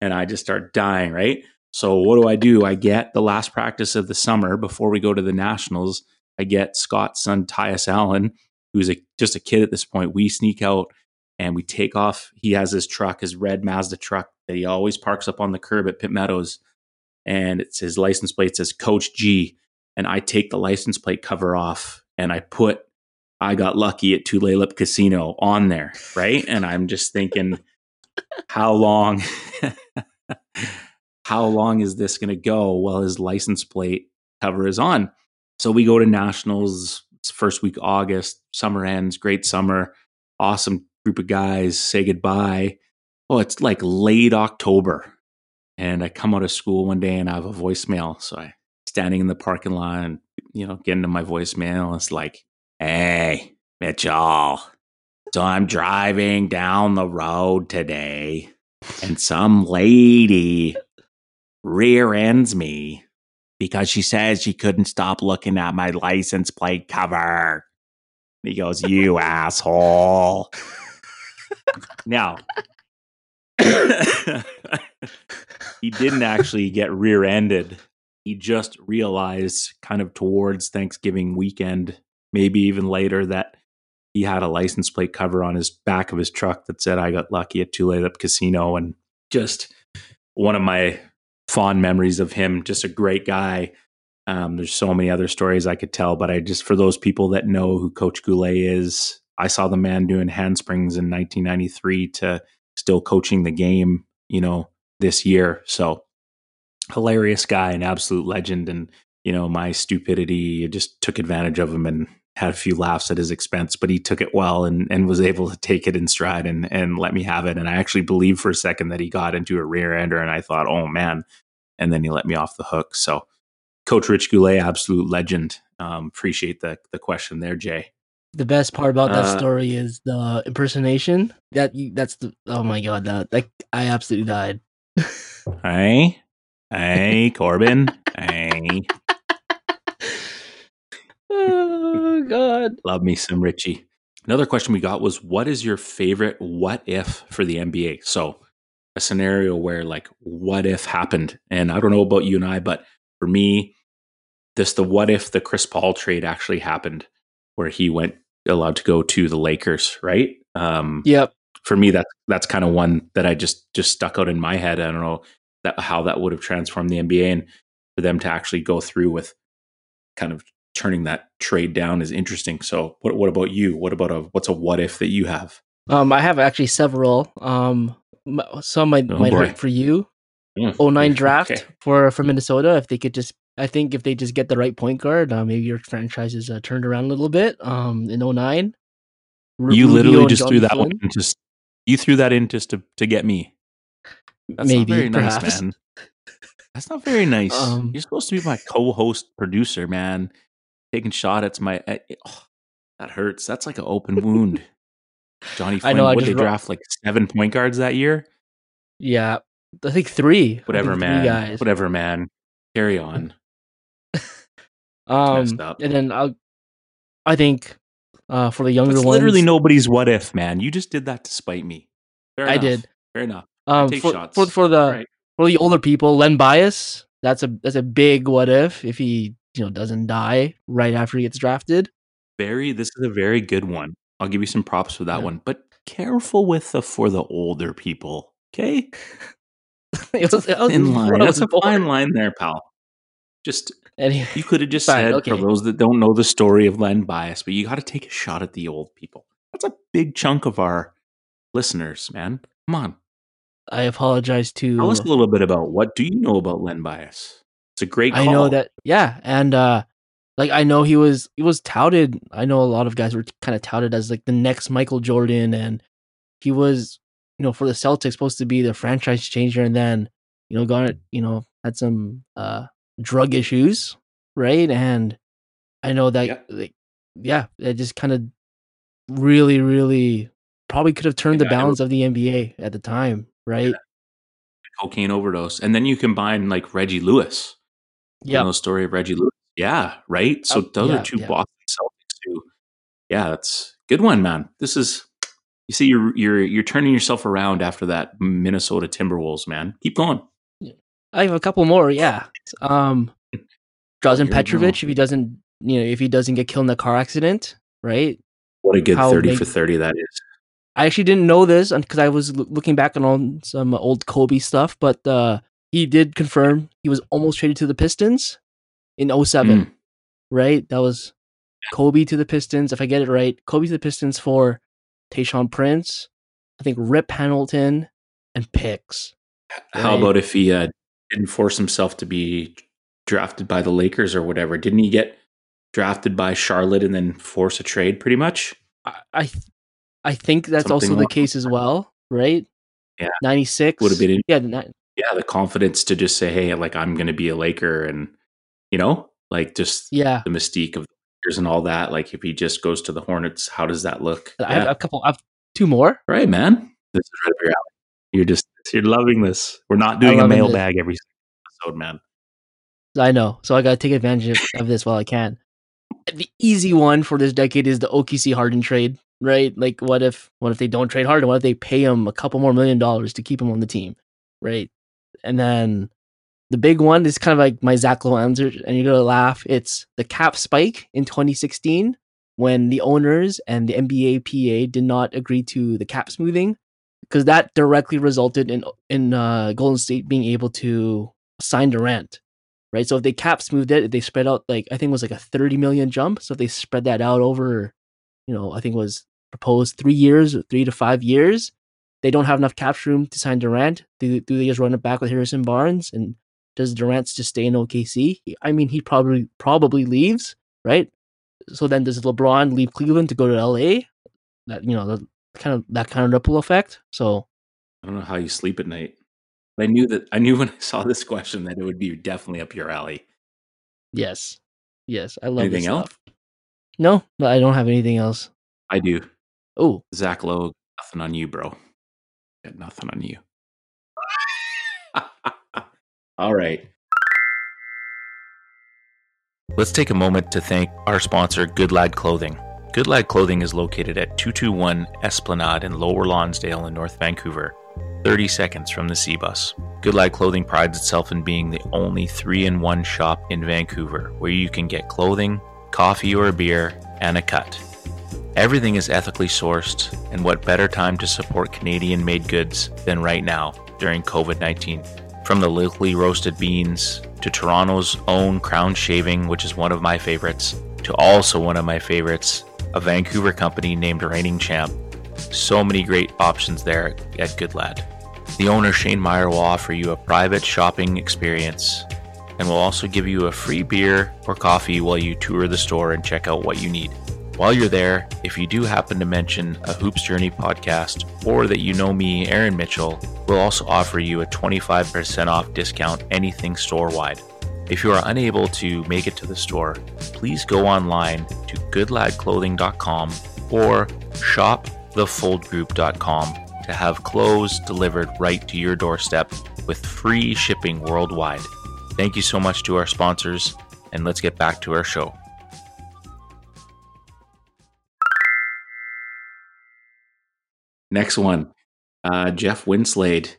Speaker 2: And I just start dying, right? So what do I do? I get the last practice of the summer before we go to the nationals. I get Scott's son Tyus Allen, who's a, just a kid at this point. We sneak out and we take off. He has his truck, his red Mazda truck that he always parks up on the curb at Pitt Meadows, and it's his license plate says Coach G. And I take the license plate cover off and I put I got lucky at Tulalip Casino on there, right? And I'm just thinking, how long, how long is this going to go? while his license plate cover is on. So we go to nationals. First week August. Summer ends. Great summer. Awesome group of guys. Say goodbye. Oh, it's like late October, and I come out of school one day and I have a voicemail. So I standing in the parking lot and you know, get into my voicemail. It's like, hey, Mitchell. So I'm driving down the road today and some lady rear ends me because she says she couldn't stop looking at my license plate cover. He goes, You asshole. now, he didn't actually get rear ended he just realized kind of towards Thanksgiving weekend, maybe even later, that he had a license plate cover on his back of his truck that said, I got lucky at Tulalip Casino. And just one of my fond memories of him, just a great guy. Um, there's so many other stories I could tell, but I just, for those people that know who Coach Goulet is, I saw the man doing handsprings in 1993 to still coaching the game, you know, this year. So hilarious guy, an absolute legend. And, you know, my stupidity just took advantage of him and had a few laughs at his expense, but he took it well and, and was able to take it in stride and, and let me have it. And I actually believed for a second that he got into a rear ender and I thought, oh man. And then he let me off the hook. So Coach Rich Goulet, absolute legend. Um, appreciate the the question there, Jay.
Speaker 1: The best part about that uh, story is the impersonation. That that's the oh my god, that, that I absolutely died.
Speaker 2: hey, Hey, Corbin. hey.
Speaker 1: Oh God.
Speaker 2: Love me some Richie. Another question we got was what is your favorite what if for the NBA? So a scenario where like what if happened. And I don't know about you and I, but for me, this the what if the Chris Paul trade actually happened where he went allowed to go to the Lakers, right? Um
Speaker 1: Yep.
Speaker 2: for me that's that's kind of one that I just just stuck out in my head. I don't know that how that would have transformed the NBA and for them to actually go through with kind of turning that trade down is interesting. So what what about you? What about a what's a what if that you have?
Speaker 1: Um, I have actually several. Um, some might
Speaker 2: Oh,
Speaker 1: might
Speaker 2: boy.
Speaker 1: hurt for you.
Speaker 2: Mm,
Speaker 1: 09 draft
Speaker 2: okay.
Speaker 1: for for Minnesota. If they could just, I think if they just get the right point guard, uh, maybe your franchise is uh, turned around a little bit. Um, in 09. Ru-
Speaker 2: You
Speaker 1: Rubio
Speaker 2: literally just threw that one
Speaker 1: Flynn.
Speaker 2: in just you threw that in just to, to get me. That's
Speaker 1: Maybe,
Speaker 2: not very
Speaker 1: perhaps.
Speaker 2: nice, man. That's not very nice.
Speaker 1: Um,
Speaker 2: You're supposed to be my co-host producer, man. Taking shot at my eh, eh, oh, that hurts. That's like an open wound. Johnny
Speaker 1: I
Speaker 2: Flynn,
Speaker 1: know, I
Speaker 2: what
Speaker 1: just
Speaker 2: they
Speaker 1: ro-
Speaker 2: draft like seven point guards that year?
Speaker 1: Yeah, I think three.
Speaker 2: Whatever,
Speaker 1: think three
Speaker 2: man.
Speaker 1: guys.
Speaker 2: Whatever, man. Carry on.
Speaker 1: Um, and then I'll, I think, uh, for the younger
Speaker 2: That's
Speaker 1: ones,
Speaker 2: literally nobody's what if, man. You just did that to spite me. Fair
Speaker 1: I
Speaker 2: enough.
Speaker 1: did.
Speaker 2: Fair enough.
Speaker 1: Um,
Speaker 2: take
Speaker 1: for,
Speaker 2: shots.
Speaker 1: for for the
Speaker 2: right.
Speaker 1: for the older people, Len Bias. That's a that's a big what if if he you know doesn't die right after he gets drafted.
Speaker 2: Very this is a very good one. I'll give you some props for that
Speaker 1: Yeah.
Speaker 2: one. But careful with the for the older people. Okay?
Speaker 1: it was, it was
Speaker 2: In line. That's a fine line there, pal. Just
Speaker 1: Anyway,
Speaker 2: you could have just
Speaker 1: Fine,
Speaker 2: said
Speaker 1: okay.
Speaker 2: for those that don't know the story of Len Bias, but you gotta take a shot at the old people. That's a big chunk of our listeners, man. Come on.
Speaker 1: I apologize to.
Speaker 2: Tell us a little bit about what do you know about Len Bias? It's a great call.
Speaker 1: I know that yeah, and uh like I know he was he was touted. I know a lot of guys were kind of touted as like the next Michael Jordan, and he was you know for the Celtics supposed to be the franchise changer, and then you know got you know had some uh drug issues, right? And I know that
Speaker 2: Yeah.
Speaker 1: like yeah, it just kind of really really probably could have turned the
Speaker 2: Yeah, it
Speaker 1: balance of the NBA at the time, right?
Speaker 2: cocaine overdose. And then you combine like Reggie Lewis. You
Speaker 1: Yeah,
Speaker 2: know the story of Reggie Lewis. Yeah, right. So
Speaker 1: Oh,
Speaker 2: those
Speaker 1: yeah,
Speaker 2: are two
Speaker 1: yeah.
Speaker 2: Boston Celtics who, yeah, that's good one, man. This is you see, you're you're you're turning yourself around after that Minnesota Timberwolves, man. Keep going.
Speaker 1: I have a couple more. Yeah. Um, Drazen. Petrovic, if he doesn't, you know, if he doesn't get killed in a car accident, right?
Speaker 2: What a good
Speaker 1: How
Speaker 2: thirty
Speaker 1: big-
Speaker 2: for thirty that is.
Speaker 1: I actually didn't know this because I was loo- looking back on all some old Kobe stuff, but uh, he did confirm he was almost traded to the Pistons in 07,
Speaker 2: Mm.
Speaker 1: right? That was Kobe to the Pistons. If I get it right, Kobe to the Pistons for Tayshaun Prince, I think Rip Hamilton, and picks.
Speaker 2: How about if he uh, didn't force himself to be drafted by the Lakers or whatever? Didn't he get drafted by Charlotte and then force a trade? Pretty much.
Speaker 1: I I think that's
Speaker 2: Something
Speaker 1: also the case as well, right?
Speaker 2: Yeah.
Speaker 1: 96
Speaker 2: Would have been
Speaker 1: Yeah, the ni-
Speaker 2: yeah, the confidence to just say, "Hey, like I'm going to be a Laker," and you know, like just
Speaker 1: yeah.
Speaker 2: the mystique of Lakers and all that. Like if he just goes to the Hornets, how does that look?
Speaker 1: I have a couple I have two more.
Speaker 2: right, man. This is right up your alley. You're just you're loving this. We're not doing a mailbag every episode, man.
Speaker 1: I know. So I got to take advantage of, of this while I can. The easy one for this decade is the OKC Harden trade, right? Like what if what if they don't trade Harden? What if they pay him a couple more million dollars to keep him on the team, right? And then the big one is kind of like my Zach Lowe answer, and you're gonna laugh. It's the cap spike in 2016 when the owners and the NBA PA did not agree to the cap smoothing, because that directly resulted in in uh, Golden State being able to sign Durant right? So if they cap smoothed it, if they spread out like I think it was like a 30 million jump. So if they spread that out over, you know, I think it was proposed three years, or three to five years, they don't have enough cap room to sign Durant. Do, do they just run it back with Harrison Barnes? And does Durant just stay in OKC? I mean, he probably probably leaves, right? So then does LeBron leave Cleveland to go to LA? That you know, the kind of that kind of ripple effect. So
Speaker 2: I don't know how you sleep at night. But I knew that I knew when I saw this question that it would be definitely up your alley.
Speaker 1: yes, yes, I love
Speaker 2: Anything
Speaker 1: this
Speaker 2: else?
Speaker 1: stuff. No, I don't have anything else.
Speaker 2: I do.
Speaker 1: Oh,
Speaker 2: Zach Lowe, nothing on you, bro. Got nothing on you. All right. Let's take a moment to thank our sponsor, Goodlad Clothing. Goodlad Clothing is located at 221 Esplanade in Lower Lonsdale in North Vancouver.
Speaker 3: 30 seconds from the C bus. Goodlad Clothing prides itself in being the only 3 in 1 shop in Vancouver where you can get clothing, coffee or a beer, and a cut. Everything is ethically sourced, and what better time to support Canadian made goods than right now during COVID 19? From the locally roasted beans to Toronto's own Crown Shaving, which is one of my favorites, to also one of my favorites, a Vancouver company named Reigning Champ. So many great options there at Goodlad. The owner, Shane Meyer, will offer you a private shopping experience and will also give you a free beer or coffee while you tour the store and check out what you need. While you're there, if you do happen to mention a Hoops Journey podcast or that you know me, Aaron Mitchell, we'll also offer you a 25% off discount anything store wide. If you are unable to make it to the store, please go online to goodladclothing.com or shopthefoldgroup.com to have clothes delivered right to your doorstep with free shipping worldwide. Thank you so much to our sponsors, and let's get back to our show.
Speaker 2: Next one, uh, Jeff Winslade.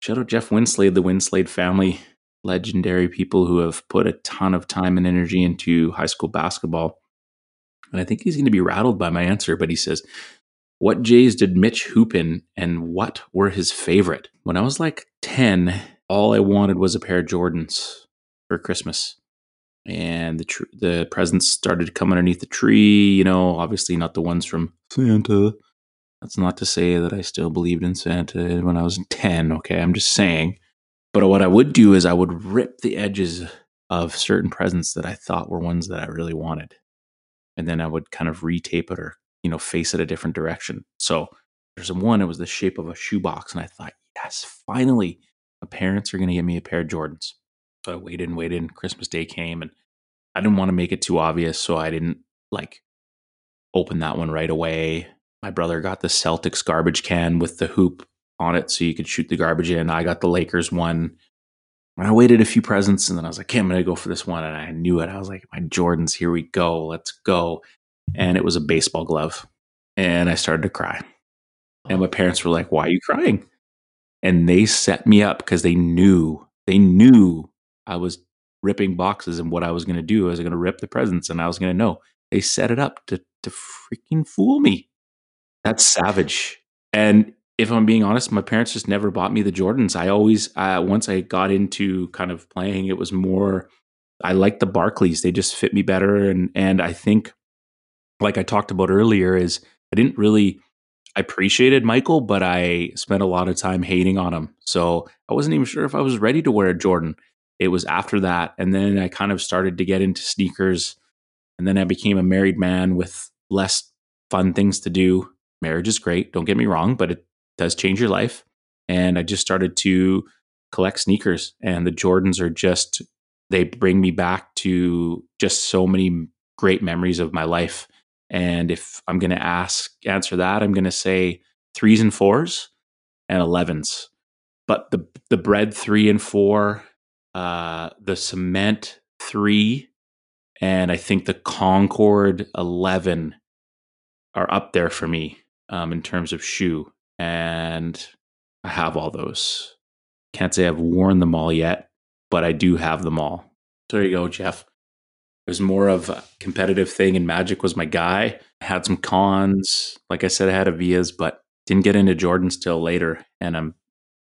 Speaker 2: Shout out Jeff Winslade, the Winslade family, legendary people who have put a ton of time and energy into high school basketball. And I think he's going to be rattled by my answer, but he says, What Jays did Mitch hoop in and what were his favorite? When I was like 10, all I wanted was a pair of Jordans for Christmas. And the tr- the presents started to come underneath the tree, you know, obviously not the ones from Santa. That's not to say that I still believed in Santa when I was 10, okay? I'm just saying. But what I would do is I would rip the edges of certain presents that I thought were ones that I really wanted. And then I would kind of retape it or, you know, face it a different direction. So there's one, it was the shape of a shoebox. And I thought, yes, finally, my parents are going to get me a pair of Jordans. So I waited and waited, and Christmas Day came, and I didn't want to make it too obvious. So I didn't like open that one right away. My brother got the Celtics garbage can with the hoop on it so you could shoot the garbage in. I got the Lakers one. And I waited a few presents and then I was like, okay, I'm going to go for this one. And I knew it. I was like, my Jordans, here we go. Let's go. And it was a baseball glove. And I started to cry. And my parents were like, why are you crying? And they set me up because they knew, they knew I was ripping boxes and what I was going to do. I was going to rip the presents and I was going to know. They set it up to, to freaking fool me. That's savage. And if I'm being honest, my parents just never bought me the Jordans. I always, uh, once I got into kind of playing, it was more. I liked the Barkleys. they just fit me better, and and I think, like I talked about earlier, is I didn't really. I appreciated Michael, but I spent a lot of time hating on him. So I wasn't even sure if I was ready to wear a Jordan. It was after that, and then I kind of started to get into sneakers, and then I became a married man with less fun things to do marriage is great. Don't get me wrong, but it does change your life. And I just started to collect sneakers, and the Jordans are just, they bring me back to just so many great memories of my life. And if I'm going to ask, answer that, I'm going to say threes and fours and 11s. But the, the bread three and four, uh, the cement three, and I think the Concord 11 are up there for me um, in terms of shoe, and I have all those. Can't say I've worn them all yet, but I do have them all. So there you go, Jeff. It was more of a competitive thing, and Magic was my guy. I had some cons. Like I said, I had Avias, but didn't get into Jordans till later. And I'm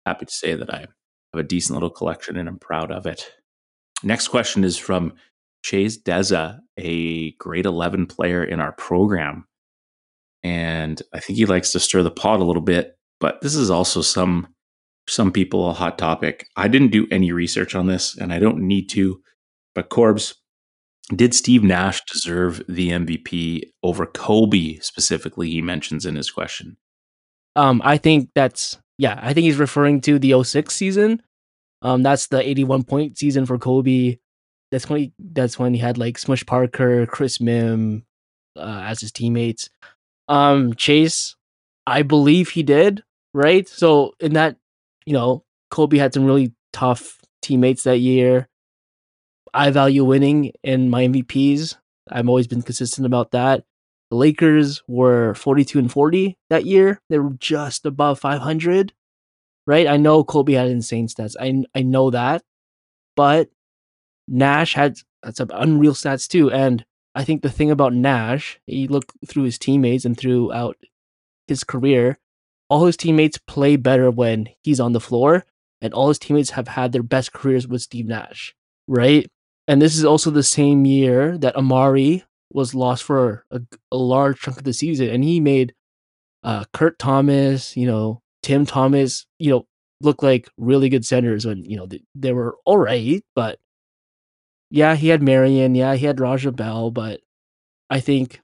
Speaker 2: happy to say that I have a decent little collection and I'm proud of it. Next question is from Chayze Deza, a grade 11 player in our program and I think he likes to stir the pot a little bit. But this is also some some people a hot topic. I didn't do any research on this, and I don't need to. But Corbs, did Steve Nash deserve the MVP over Kobe specifically? He mentions in his question.
Speaker 1: Um, I think that's yeah. I think he's referring to the 06 season. Um, that's the 81 point season for Kobe. That's when he, that's when he had like Smush Parker, Chris Mihm uh, as his teammates. Um, Chayze, I believe he did, right? So in that, you know, Kobe had some really tough teammates that year. I value winning in my MVPs. I've always been consistent about that. The Lakers were 42 and 40 that year. They were just above 500. right? I know Kobe had insane stats. I I know that, but Nash had some unreal stats too. And I think the thing about Nash, you look through his teammates and throughout his career, all his teammates play better when he's on the floor, and all his teammates have had their best careers with Steve Nash, right? And this is also the same year that Amar'e was lost for a, a large chunk of the season, and he made uh, Kurt Thomas, you know, Tim Thomas, you know, look like really good centers when you know they, they were all right, but yeah, he had Marion, yeah, he had Raja Bell, but I think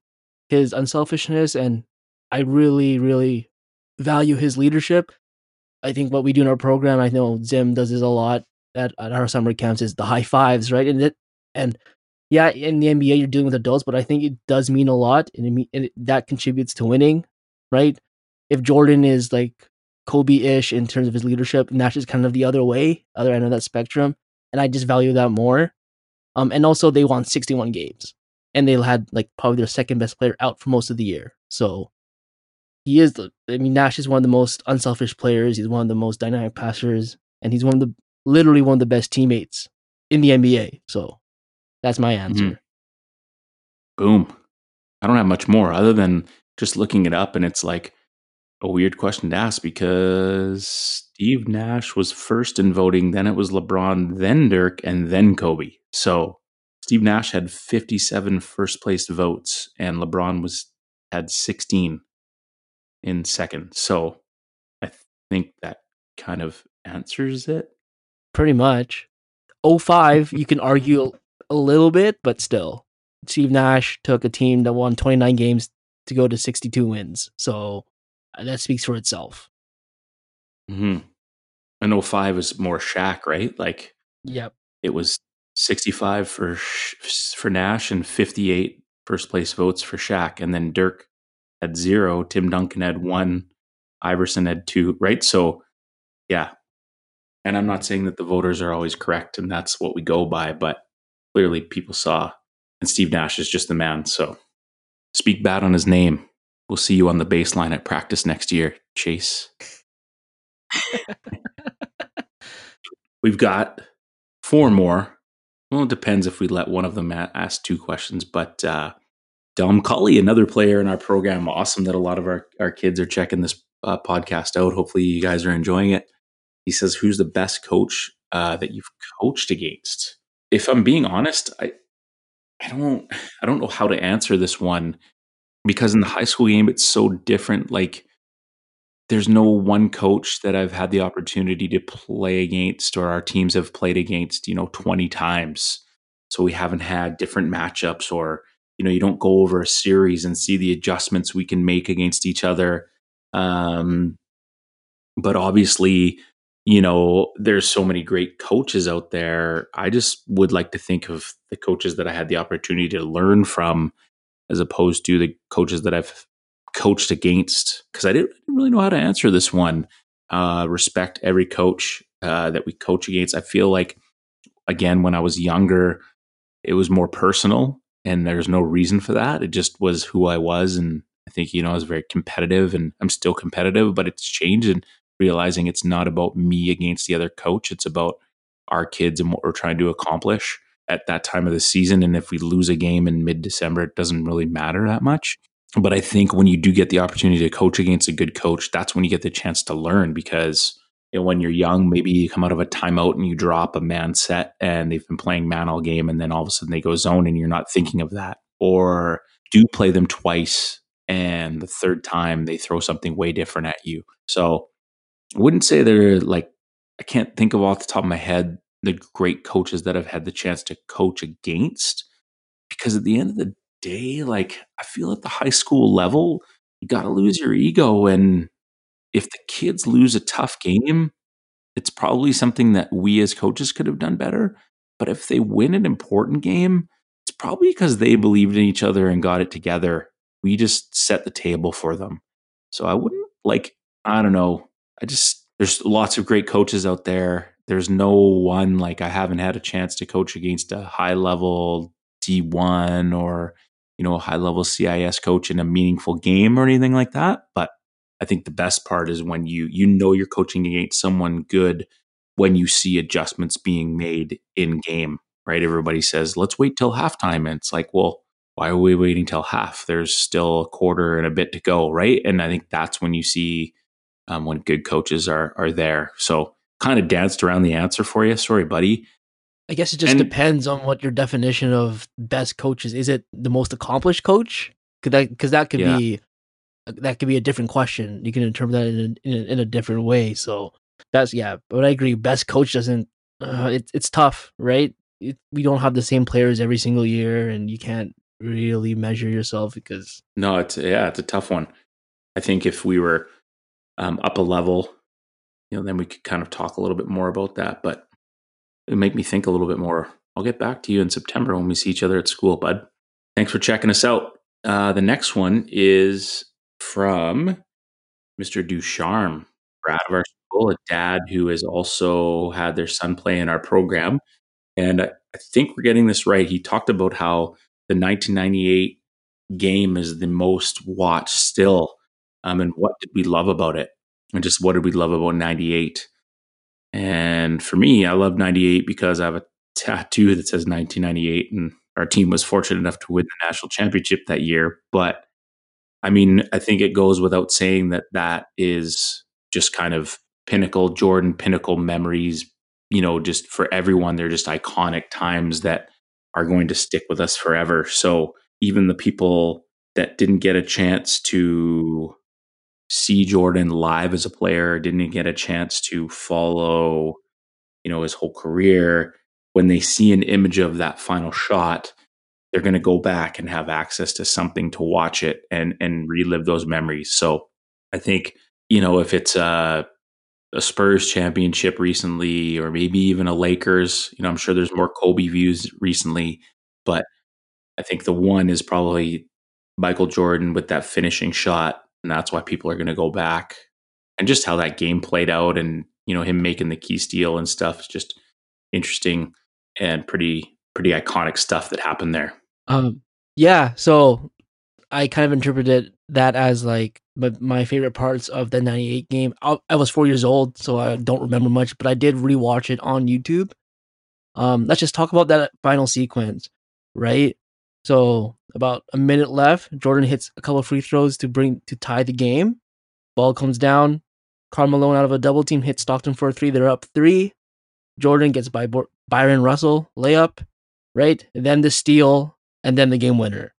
Speaker 1: his unselfishness and I really, really value his leadership. I think what we do in our program, I know Zim does this a lot at, at our summer camps, is the high fives, right? And it, and yeah, in the NBA you're dealing with adults, but I think it does mean a lot, and, it, and it, that contributes to winning, right? If Jordan is like Kobe-ish in terms of his leadership, Nash is kind of the other way, other end of that spectrum, and I just value that more. Um, and also they won 61 games, and they had like probably their second best player out for most of the year. So he is the. I mean, Nash is one of the most unselfish players. He's one of the most dynamic passers, and he's one of the literally one of the best teammates in the NBA. So that's my answer. Mm-hmm.
Speaker 2: Boom. I don't have much more other than just looking it up, and it's like a weird question to ask because Steve Nash was first in voting, then it was LeBron, then Dirk, and then Kobe. So Steve Nash had 57 first place votes, and LeBron was had 16 in second. So I think that kind of answers it.
Speaker 1: Pretty much. 05, you can argue a little bit, but still. Steve Nash took a team that won 29 games to go to 62 wins. So that speaks for itself.
Speaker 2: Hmm. And 05 is more Shaq, right? Like,
Speaker 1: yep.
Speaker 2: It was 65 for for Nash and 58 first place votes for Shaq, and then Dirk had zero, Tim Duncan had one, Iverson had two, right? So, yeah. And I'm not saying that the voters are always correct, and that's what we go by, but clearly people saw, and Steve Nash is just the man. So, speak bad on his name. We'll see you on the baseline at practice next year, Chayze. We've got four more. Well, it depends if we let one of them ask two questions, but uh, Dom Kully, another player in our program, awesome that a lot of our, our kids are checking this uh, podcast out. Hopefully, you guys are enjoying it. He says, "Who's the best coach uh, that you've coached against?" If I'm being honest, I I don't I don't know how to answer this one because in the high school game it's so different like there's no one coach that I've had the opportunity to play against or our teams have played against, you know, 20 times. So we haven't had different matchups or, you know, you don't go over a series and see the adjustments we can make against each other. Um, but obviously, you know, there's so many great coaches out there. I just would like to think of the coaches that I had the opportunity to learn from as opposed to the coaches that I've coached against because I didn't, really know how to answer this one. Uh, respect every coach uh, that we coach against. I feel like, again, when I was younger, it was more personal and there's no reason for that. It just was who I was. And I think, you know, I was very competitive and I'm still competitive, but it's changed and realizing it's not about me against the other coach. It's about our kids and what we're trying to accomplish at that time of the season. And if we lose a game in mid December, it doesn't really matter that much. But I think when you do get the opportunity to coach against a good coach, that's when you get the chance to learn because you know, when you're young, maybe you come out of a timeout and you drop a man set and they've been playing man all game and then all of a sudden they go zone and you're not thinking of that. Or do play them twice and the third time they throw something way different at you. So I wouldn't say they're like, I can't think of off the top of my head the great coaches that I've had the chance to coach against. Because at the end of the day, like I feel at the high school level, you got to lose your ego. And if the kids lose a tough game, it's probably something that we as coaches could have done better. But if they win an important game, it's probably because they believed in each other and got it together. We just set the table for them. So I wouldn't like, I don't know. I just, there's lots of great coaches out there there's no one like I haven't had a chance to coach against a high level D1 or you know a high level CIS coach in a meaningful game or anything like that. But I think the best part is when you you know you're coaching against someone good when you see adjustments being made in game, right? Everybody says, "Let's wait till halftime." And it's like, "Well, why are we waiting till half? There's still a quarter and a bit to go, right?" And I think that's when you see um, when good coaches are are there. So, kind of danced around the answer for you. Sorry, buddy.
Speaker 1: I guess it just
Speaker 2: And-
Speaker 1: depends on what your definition of best coach is. Is it the most accomplished coach? Could that because that could
Speaker 2: Yeah.
Speaker 1: be that could be a different question. You can interpret that in a, in a, in a different way. So that's yeah. But I agree. Best coach doesn't. Uh, it's it's tough, right? It, we don't have the same players every single year, and you can't really measure yourself because
Speaker 2: No, it's yeah, it's a tough one. I think if we were um, up a level, you know, then we could kind of talk a little bit more about that. But it make me think a little bit more. I'll get back to you in September when we see each other at school, bud. Thanks for checking us out. Uh, the next one is from Mr. Ducharme, grad of our school, a dad who has also had their son play in our program. And I I think we're getting this right. He talked about how the 1998 game is the most watched still. Um, and what did we love about it? And just what did we love about 98? And for me, I love 98 because I have a tattoo that says 1998. And our team was fortunate enough to win the national championship that year. But I mean, I think it goes without saying that that is just kind of pinnacle Jordan pinnacle memories, you know, just for everyone. They're just iconic times that are going to stick with us forever. So even the people that didn't get a chance to see Jordan live as a player, didn't get a chance to follow, you know, his whole career, when they see an image of that final shot, they're going to go back and have access to something to watch it and and relive those memories. So I think you know if it's a, a Spurs championship recently, or maybe even a Lakers, you know, I'm sure there's more Kobe views recently, but I think the one is probably Michael Jordan with that finishing shot, and that's why people are going to go back and just how that game played out, and you know him making the key steal and stuff is just interesting and pretty pretty iconic stuff that happened there.
Speaker 1: Um, yeah. So I kind of interpreted that as like my, my favorite parts of the 98 game. I, I was four years old, so I don't remember much, but I did rewatch it on YouTube. Um, let's just talk about that final sequence, right? So about a minute left. Jordan hits a couple free throws to bring to tie the game. Ball comes down. Karl Malone out of a double team hits Stockton for a three. They're up three. Jordan gets by Bryon Russell layup, right? And then the steal, and then the game winner,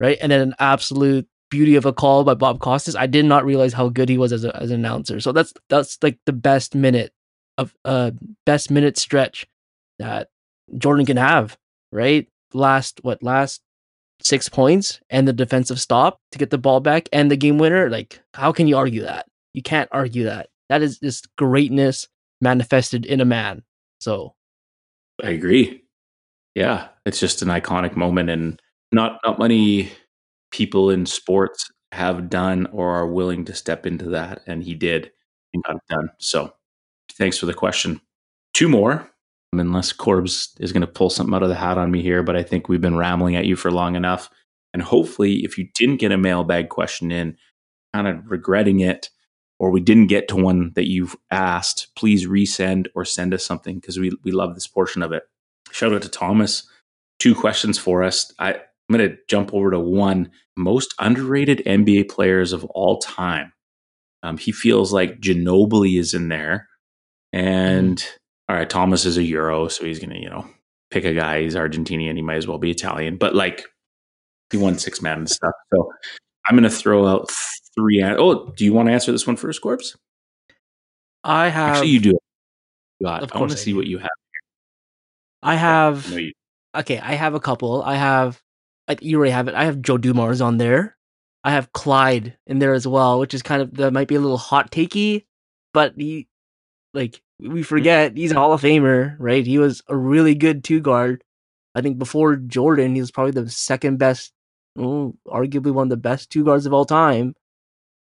Speaker 1: right? And then an absolute beauty of a call by Bob Costas. I did not realize how good he was as, a, as an announcer. So that's that's like the best minute of uh best minute stretch that Jordan can have, right? Last what last six points and the defensive stop to get the ball back and the game winner. Like, how can you argue that? You can't argue that. That is just greatness manifested in a man. So
Speaker 2: I agree. Yeah, it's just an iconic moment, and not not many people in sports have done or are willing to step into that, and he did and got it done. So, thanks for the question. Two more, unless Corbs is going to pull something out of the hat on me here, but I think we've been rambling at you for long enough, and hopefully, if you didn't get a mailbag question in, kind of regretting it. Or we didn't get to one that you've asked, please resend or send us something because we, we love this portion of it shout out to Thomas. Two questions for us. I, I'm going to jump over to one most underrated NBA players of all time. Um, he feels like Ginobili is in there. And all right, Thomas is a Euro, so he's going to, you know, pick a guy. He's Argentinian. He might as well be Italian. But like, he won six man and stuff. So I'm going to throw out three. an- Oh, do you want to answer this one first, Corbs?
Speaker 1: I have
Speaker 2: Actually, you do. God, I want to see what you have.
Speaker 1: I have okay, I have a couple. I have I, you already have it. I have Joe Dumars on there. I have Clyde in there as well, which is kind of that might be a little hot takey, but he like we forget he's a Hall of Famer, right? He was a really good two guard. I think before Jordan, he was probably the second best, arguably one of the best two guards of all time.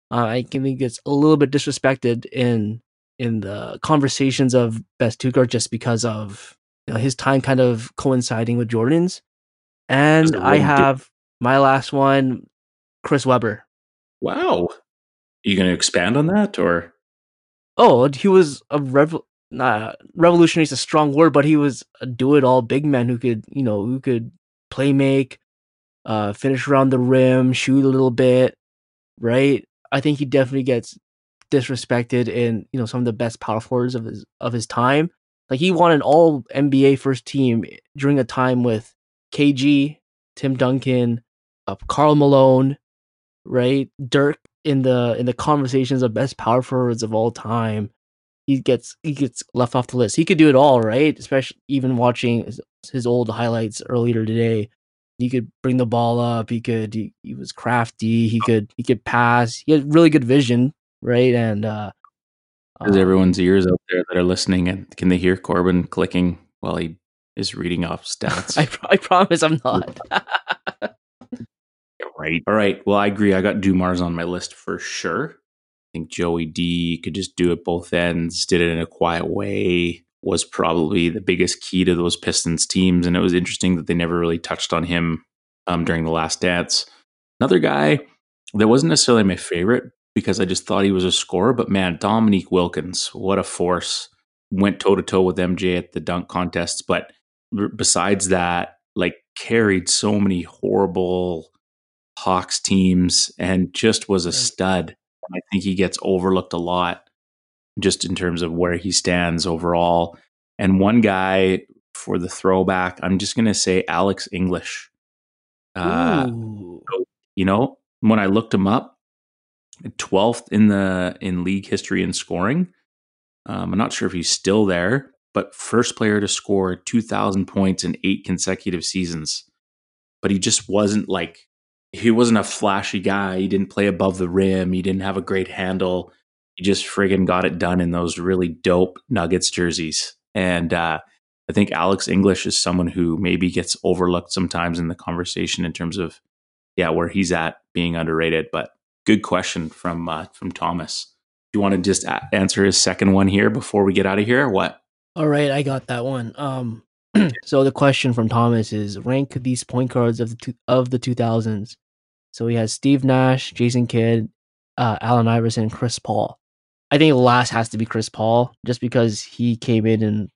Speaker 1: Uh, I can think it's a little bit disrespected in in the conversations of best two guard just because of you know, his time kind of coinciding with Jordan's. And I
Speaker 2: dip-
Speaker 1: have my last one, Chris Webber.
Speaker 2: Wow. Are you going to expand on that or?
Speaker 1: Oh, he was a rev- nah, revolutionary is a strong word, but he was a do-it-all big man who could, you know, who could play make, uh, finish around the rim, shoot a little bit, right? I think he definitely gets disrespected in you know some of the best power forwards of his of his time. Like he won an All NBA first team during a time with KG, Tim Duncan, uh, Karl Malone, right? Dirk in the in the conversations of best power forwards of all time. He gets he gets left off the list. He could do it all, right? Especially even watching his, his old highlights earlier today. He could bring the ball up. He could. He, he was crafty. He could. He could pass. He had really good vision, right? And uh,
Speaker 2: There's
Speaker 1: um,
Speaker 2: everyone's ears out there that are listening, and can they hear Corbin clicking while he is reading off stats?
Speaker 1: I, I promise I'm not.
Speaker 2: right. All right. Well, I agree. I got Dumars on my list for sure. I think Joey D could just do it both ends, did it in a quiet way, was probably the biggest key to those Pistons teams. And it was interesting that they never really touched on him um, during the last dance. Another guy that wasn't necessarily my favorite because I just thought he was a scorer, but man, Dominique Wilkins, what a force. Went toe to toe with MJ at the dunk contests. But besides that, like carried so many horrible Hawks teams and just was a stud. I think he gets overlooked a lot just in terms of where he stands overall. And one guy for the throwback, I'm just going to say Alex English. Uh, you know, when I looked him up, 12th in the in league history in scoring. Um, I'm not sure if he's still there, but first player to score 2,000 points in eight consecutive seasons. But he just wasn't like he wasn't a flashy guy. He didn't play above the rim. He didn't have a great handle. He just friggin' got it done in those really dope Nuggets jerseys. And uh, I think Alex English is someone who maybe gets overlooked sometimes in the conversation in terms of, yeah, where he's at being underrated. But good question from uh, from Thomas. Do you want to just a- answer his second one here before we get out of here, what?
Speaker 1: All right, I got that one. Um, so the question from Thomas is: rank these point guards of the two, of the two thousands. So he has Steve Nash, Jason Kidd, uh, Allen Iverson, Chris Paul. I think last has to be Chris Paul, just because he came in in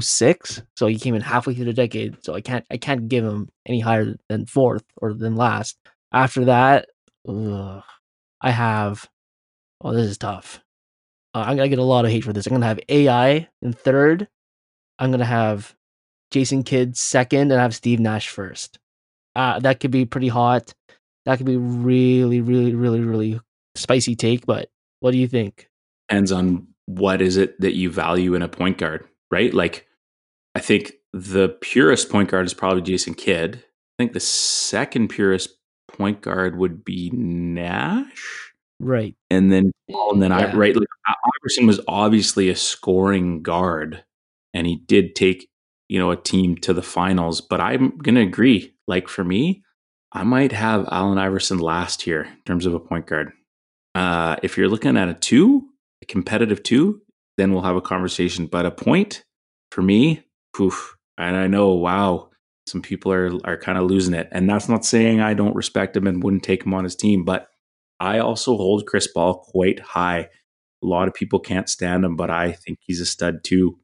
Speaker 1: 06, so he came in halfway through the decade. So I can't I can't give him any higher than fourth or than last. After that, ugh, I have. Oh, this is tough. Uh, I'm gonna get a lot of hate for this. I'm gonna have AI in third. I'm gonna have Jason Kidd second, and I have Steve Nash first. Uh, that could be pretty hot. That could be really, really, really, really spicy take. But what do you think?
Speaker 2: Depends on what is it that you value in a point guard, right? Like, I think the purest point guard is probably Jason Kidd. I think the second purest point guard would be Nash.
Speaker 1: Right.
Speaker 2: and then oh, and then I right like, Iverson was obviously a scoring guard, and he did take you know a team to the finals. But I'm gonna agree. Like for me, I might have Allen Iverson last here in terms of a point guard. Uh, if you're looking at a two, a competitive two, then we'll have a conversation. But a point for me, poof. And I know, wow, some people are are kind of losing it. And that's not saying I don't respect him and wouldn't take him on his team, but I also hold Chris Paul quite high. A lot of people can't stand him, but I think he's a stud too.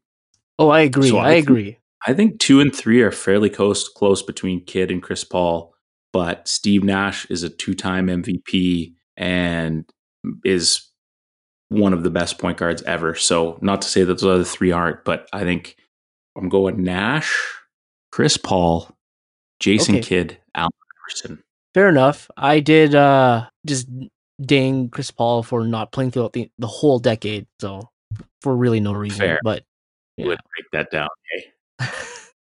Speaker 1: Oh, I agree.
Speaker 2: So I
Speaker 1: I
Speaker 2: think-
Speaker 1: agree.
Speaker 2: I think two and three are fairly close close between Kidd and Chris Paul, but Steve Nash is a two time MVP and is one of the best point guards ever. So not to say that those other three aren't, but I think I'm going Nash, Chris Paul, Jason
Speaker 1: Okay.
Speaker 2: Kidd, Allen Iverson.
Speaker 1: Fair enough. I did uh just ding Chris Paul for not playing throughout the, the whole decade, so for really no reason.
Speaker 2: Fair.
Speaker 1: But
Speaker 2: Yeah. Would break that down. Hey.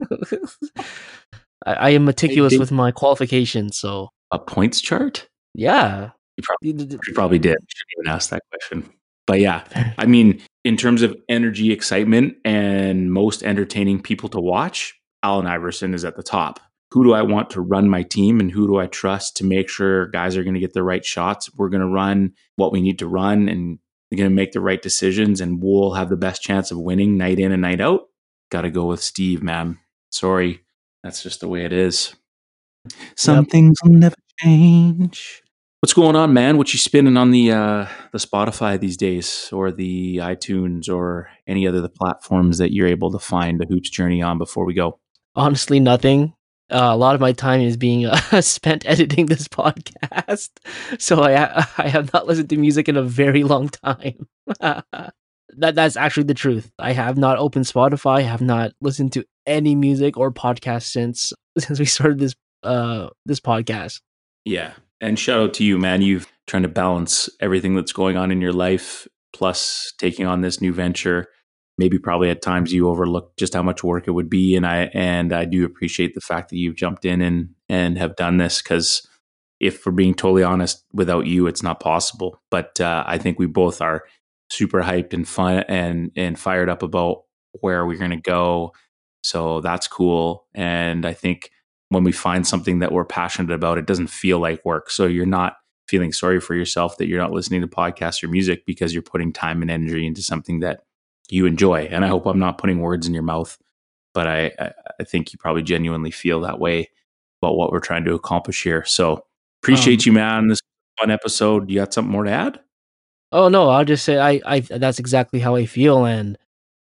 Speaker 1: I, I am meticulous with my qualifications, so
Speaker 2: A points chart?
Speaker 1: yeah.
Speaker 2: You probably You probably did. Shouldn't even ask that question. But yeah, I mean, in terms of energy, excitement, and most entertaining people to watch, Allen Iverson is at the top. Who do I want to run my team and who do I trust to make sure guys are going to get the right shots? We're going to run what we need to run and they're going to make the right decisions and we'll have the best chance of winning night in and night out. Got to go with Steve, man. Sorry. That's just the way it is. Some
Speaker 1: Yep.
Speaker 2: things will never change. What's going on, man? What you spinning on the uh, the Spotify these days, or the iTunes, or any other the platforms that you're able to find the Hoops Journey on? Before we go,
Speaker 1: honestly, nothing. Uh, a lot of my time is being uh, spent editing this podcast, so I I have not listened to music in a very long time. that that's actually the truth. I have not opened Spotify. I have not listened to any music or podcast since since we started this uh this podcast.
Speaker 2: Yeah, and shout out to you, man. You've trying to balance everything that's going on in your life, plus taking on this new venture. Maybe probably at times you overlook just how much work it would be, and I and I do appreciate the fact that you've jumped in and and have done this because if we're being totally honest, without you, it's not possible. But uh, I think we both are super hyped and fun and and fired up about where we're going to go. So that's cool, and I think when we find something that we're passionate about, it doesn't feel like work. So you're not feeling sorry for yourself that you're not listening to podcasts or music because you're putting time and energy into something that you enjoy. And I hope I'm not putting words in your mouth, but I, I think you probably genuinely feel that way about what we're trying to accomplish here. So appreciate um, you, man. This fun episode. You got something more to add?
Speaker 1: Oh no, I'll just say I, I that's exactly how I feel. And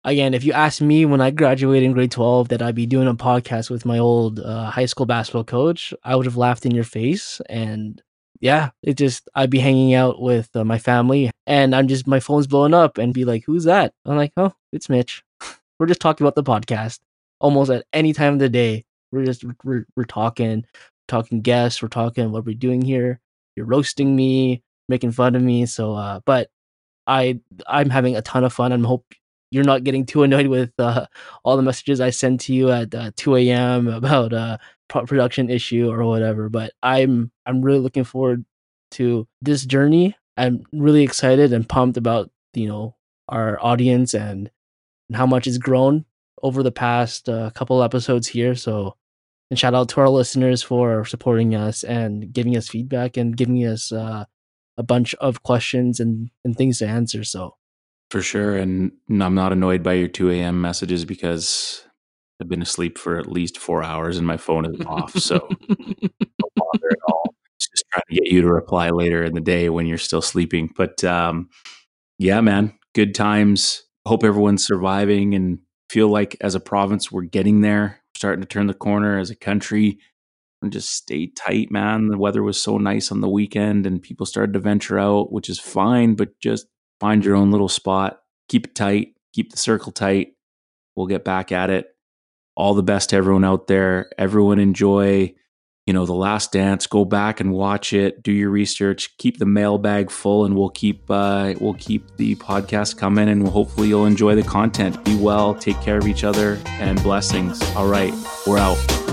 Speaker 1: again, if you asked me when I graduated in grade 12 that I'd be doing a podcast with my old uh, high school basketball coach, I would have laughed in your face. And yeah, it just, I'd be hanging out with uh, my family and I'm just, my phone's blowing up and be like, who's that? I'm like, oh, it's Mitch. we're just talking about the podcast almost at any time of the day. We're just, we're, we're talking, talking guests, we're talking what we're doing here. You're roasting me, making fun of me. So, uh, but I, I'm having a ton of fun. and hope you're not getting too annoyed with uh, all the messages I send to you at uh, 2 a.m. about a uh, production issue or whatever. But I'm I'm really looking forward to this journey. I'm really excited and pumped about you know our audience and, and how much it's grown over the past uh, couple episodes here. So, and shout out to our listeners for supporting us and giving us feedback and giving us uh, a bunch of questions and, and things to answer. So,
Speaker 2: for sure. And I'm not annoyed by your 2 a.m. messages because I've been asleep for at least four hours and my phone is off. So no bother at all. It's just trying to get you to reply later in the day when you're still sleeping. But um, yeah, man, good times. Hope everyone's surviving and feel like as a province, we're getting there, starting to turn the corner as a country. And just stay tight, man. The weather was so nice on the weekend and people started to venture out, which is fine, but just find your own little spot, keep it tight, keep the circle tight. We'll get back at it. All the best to everyone out there. Everyone enjoy, you know, the last dance. Go back and watch it. Do your research. Keep the mailbag full, and we'll keep uh, we'll keep the podcast coming, and hopefully you'll enjoy the content. Be well, take care of each other, and blessings. All right, we're out.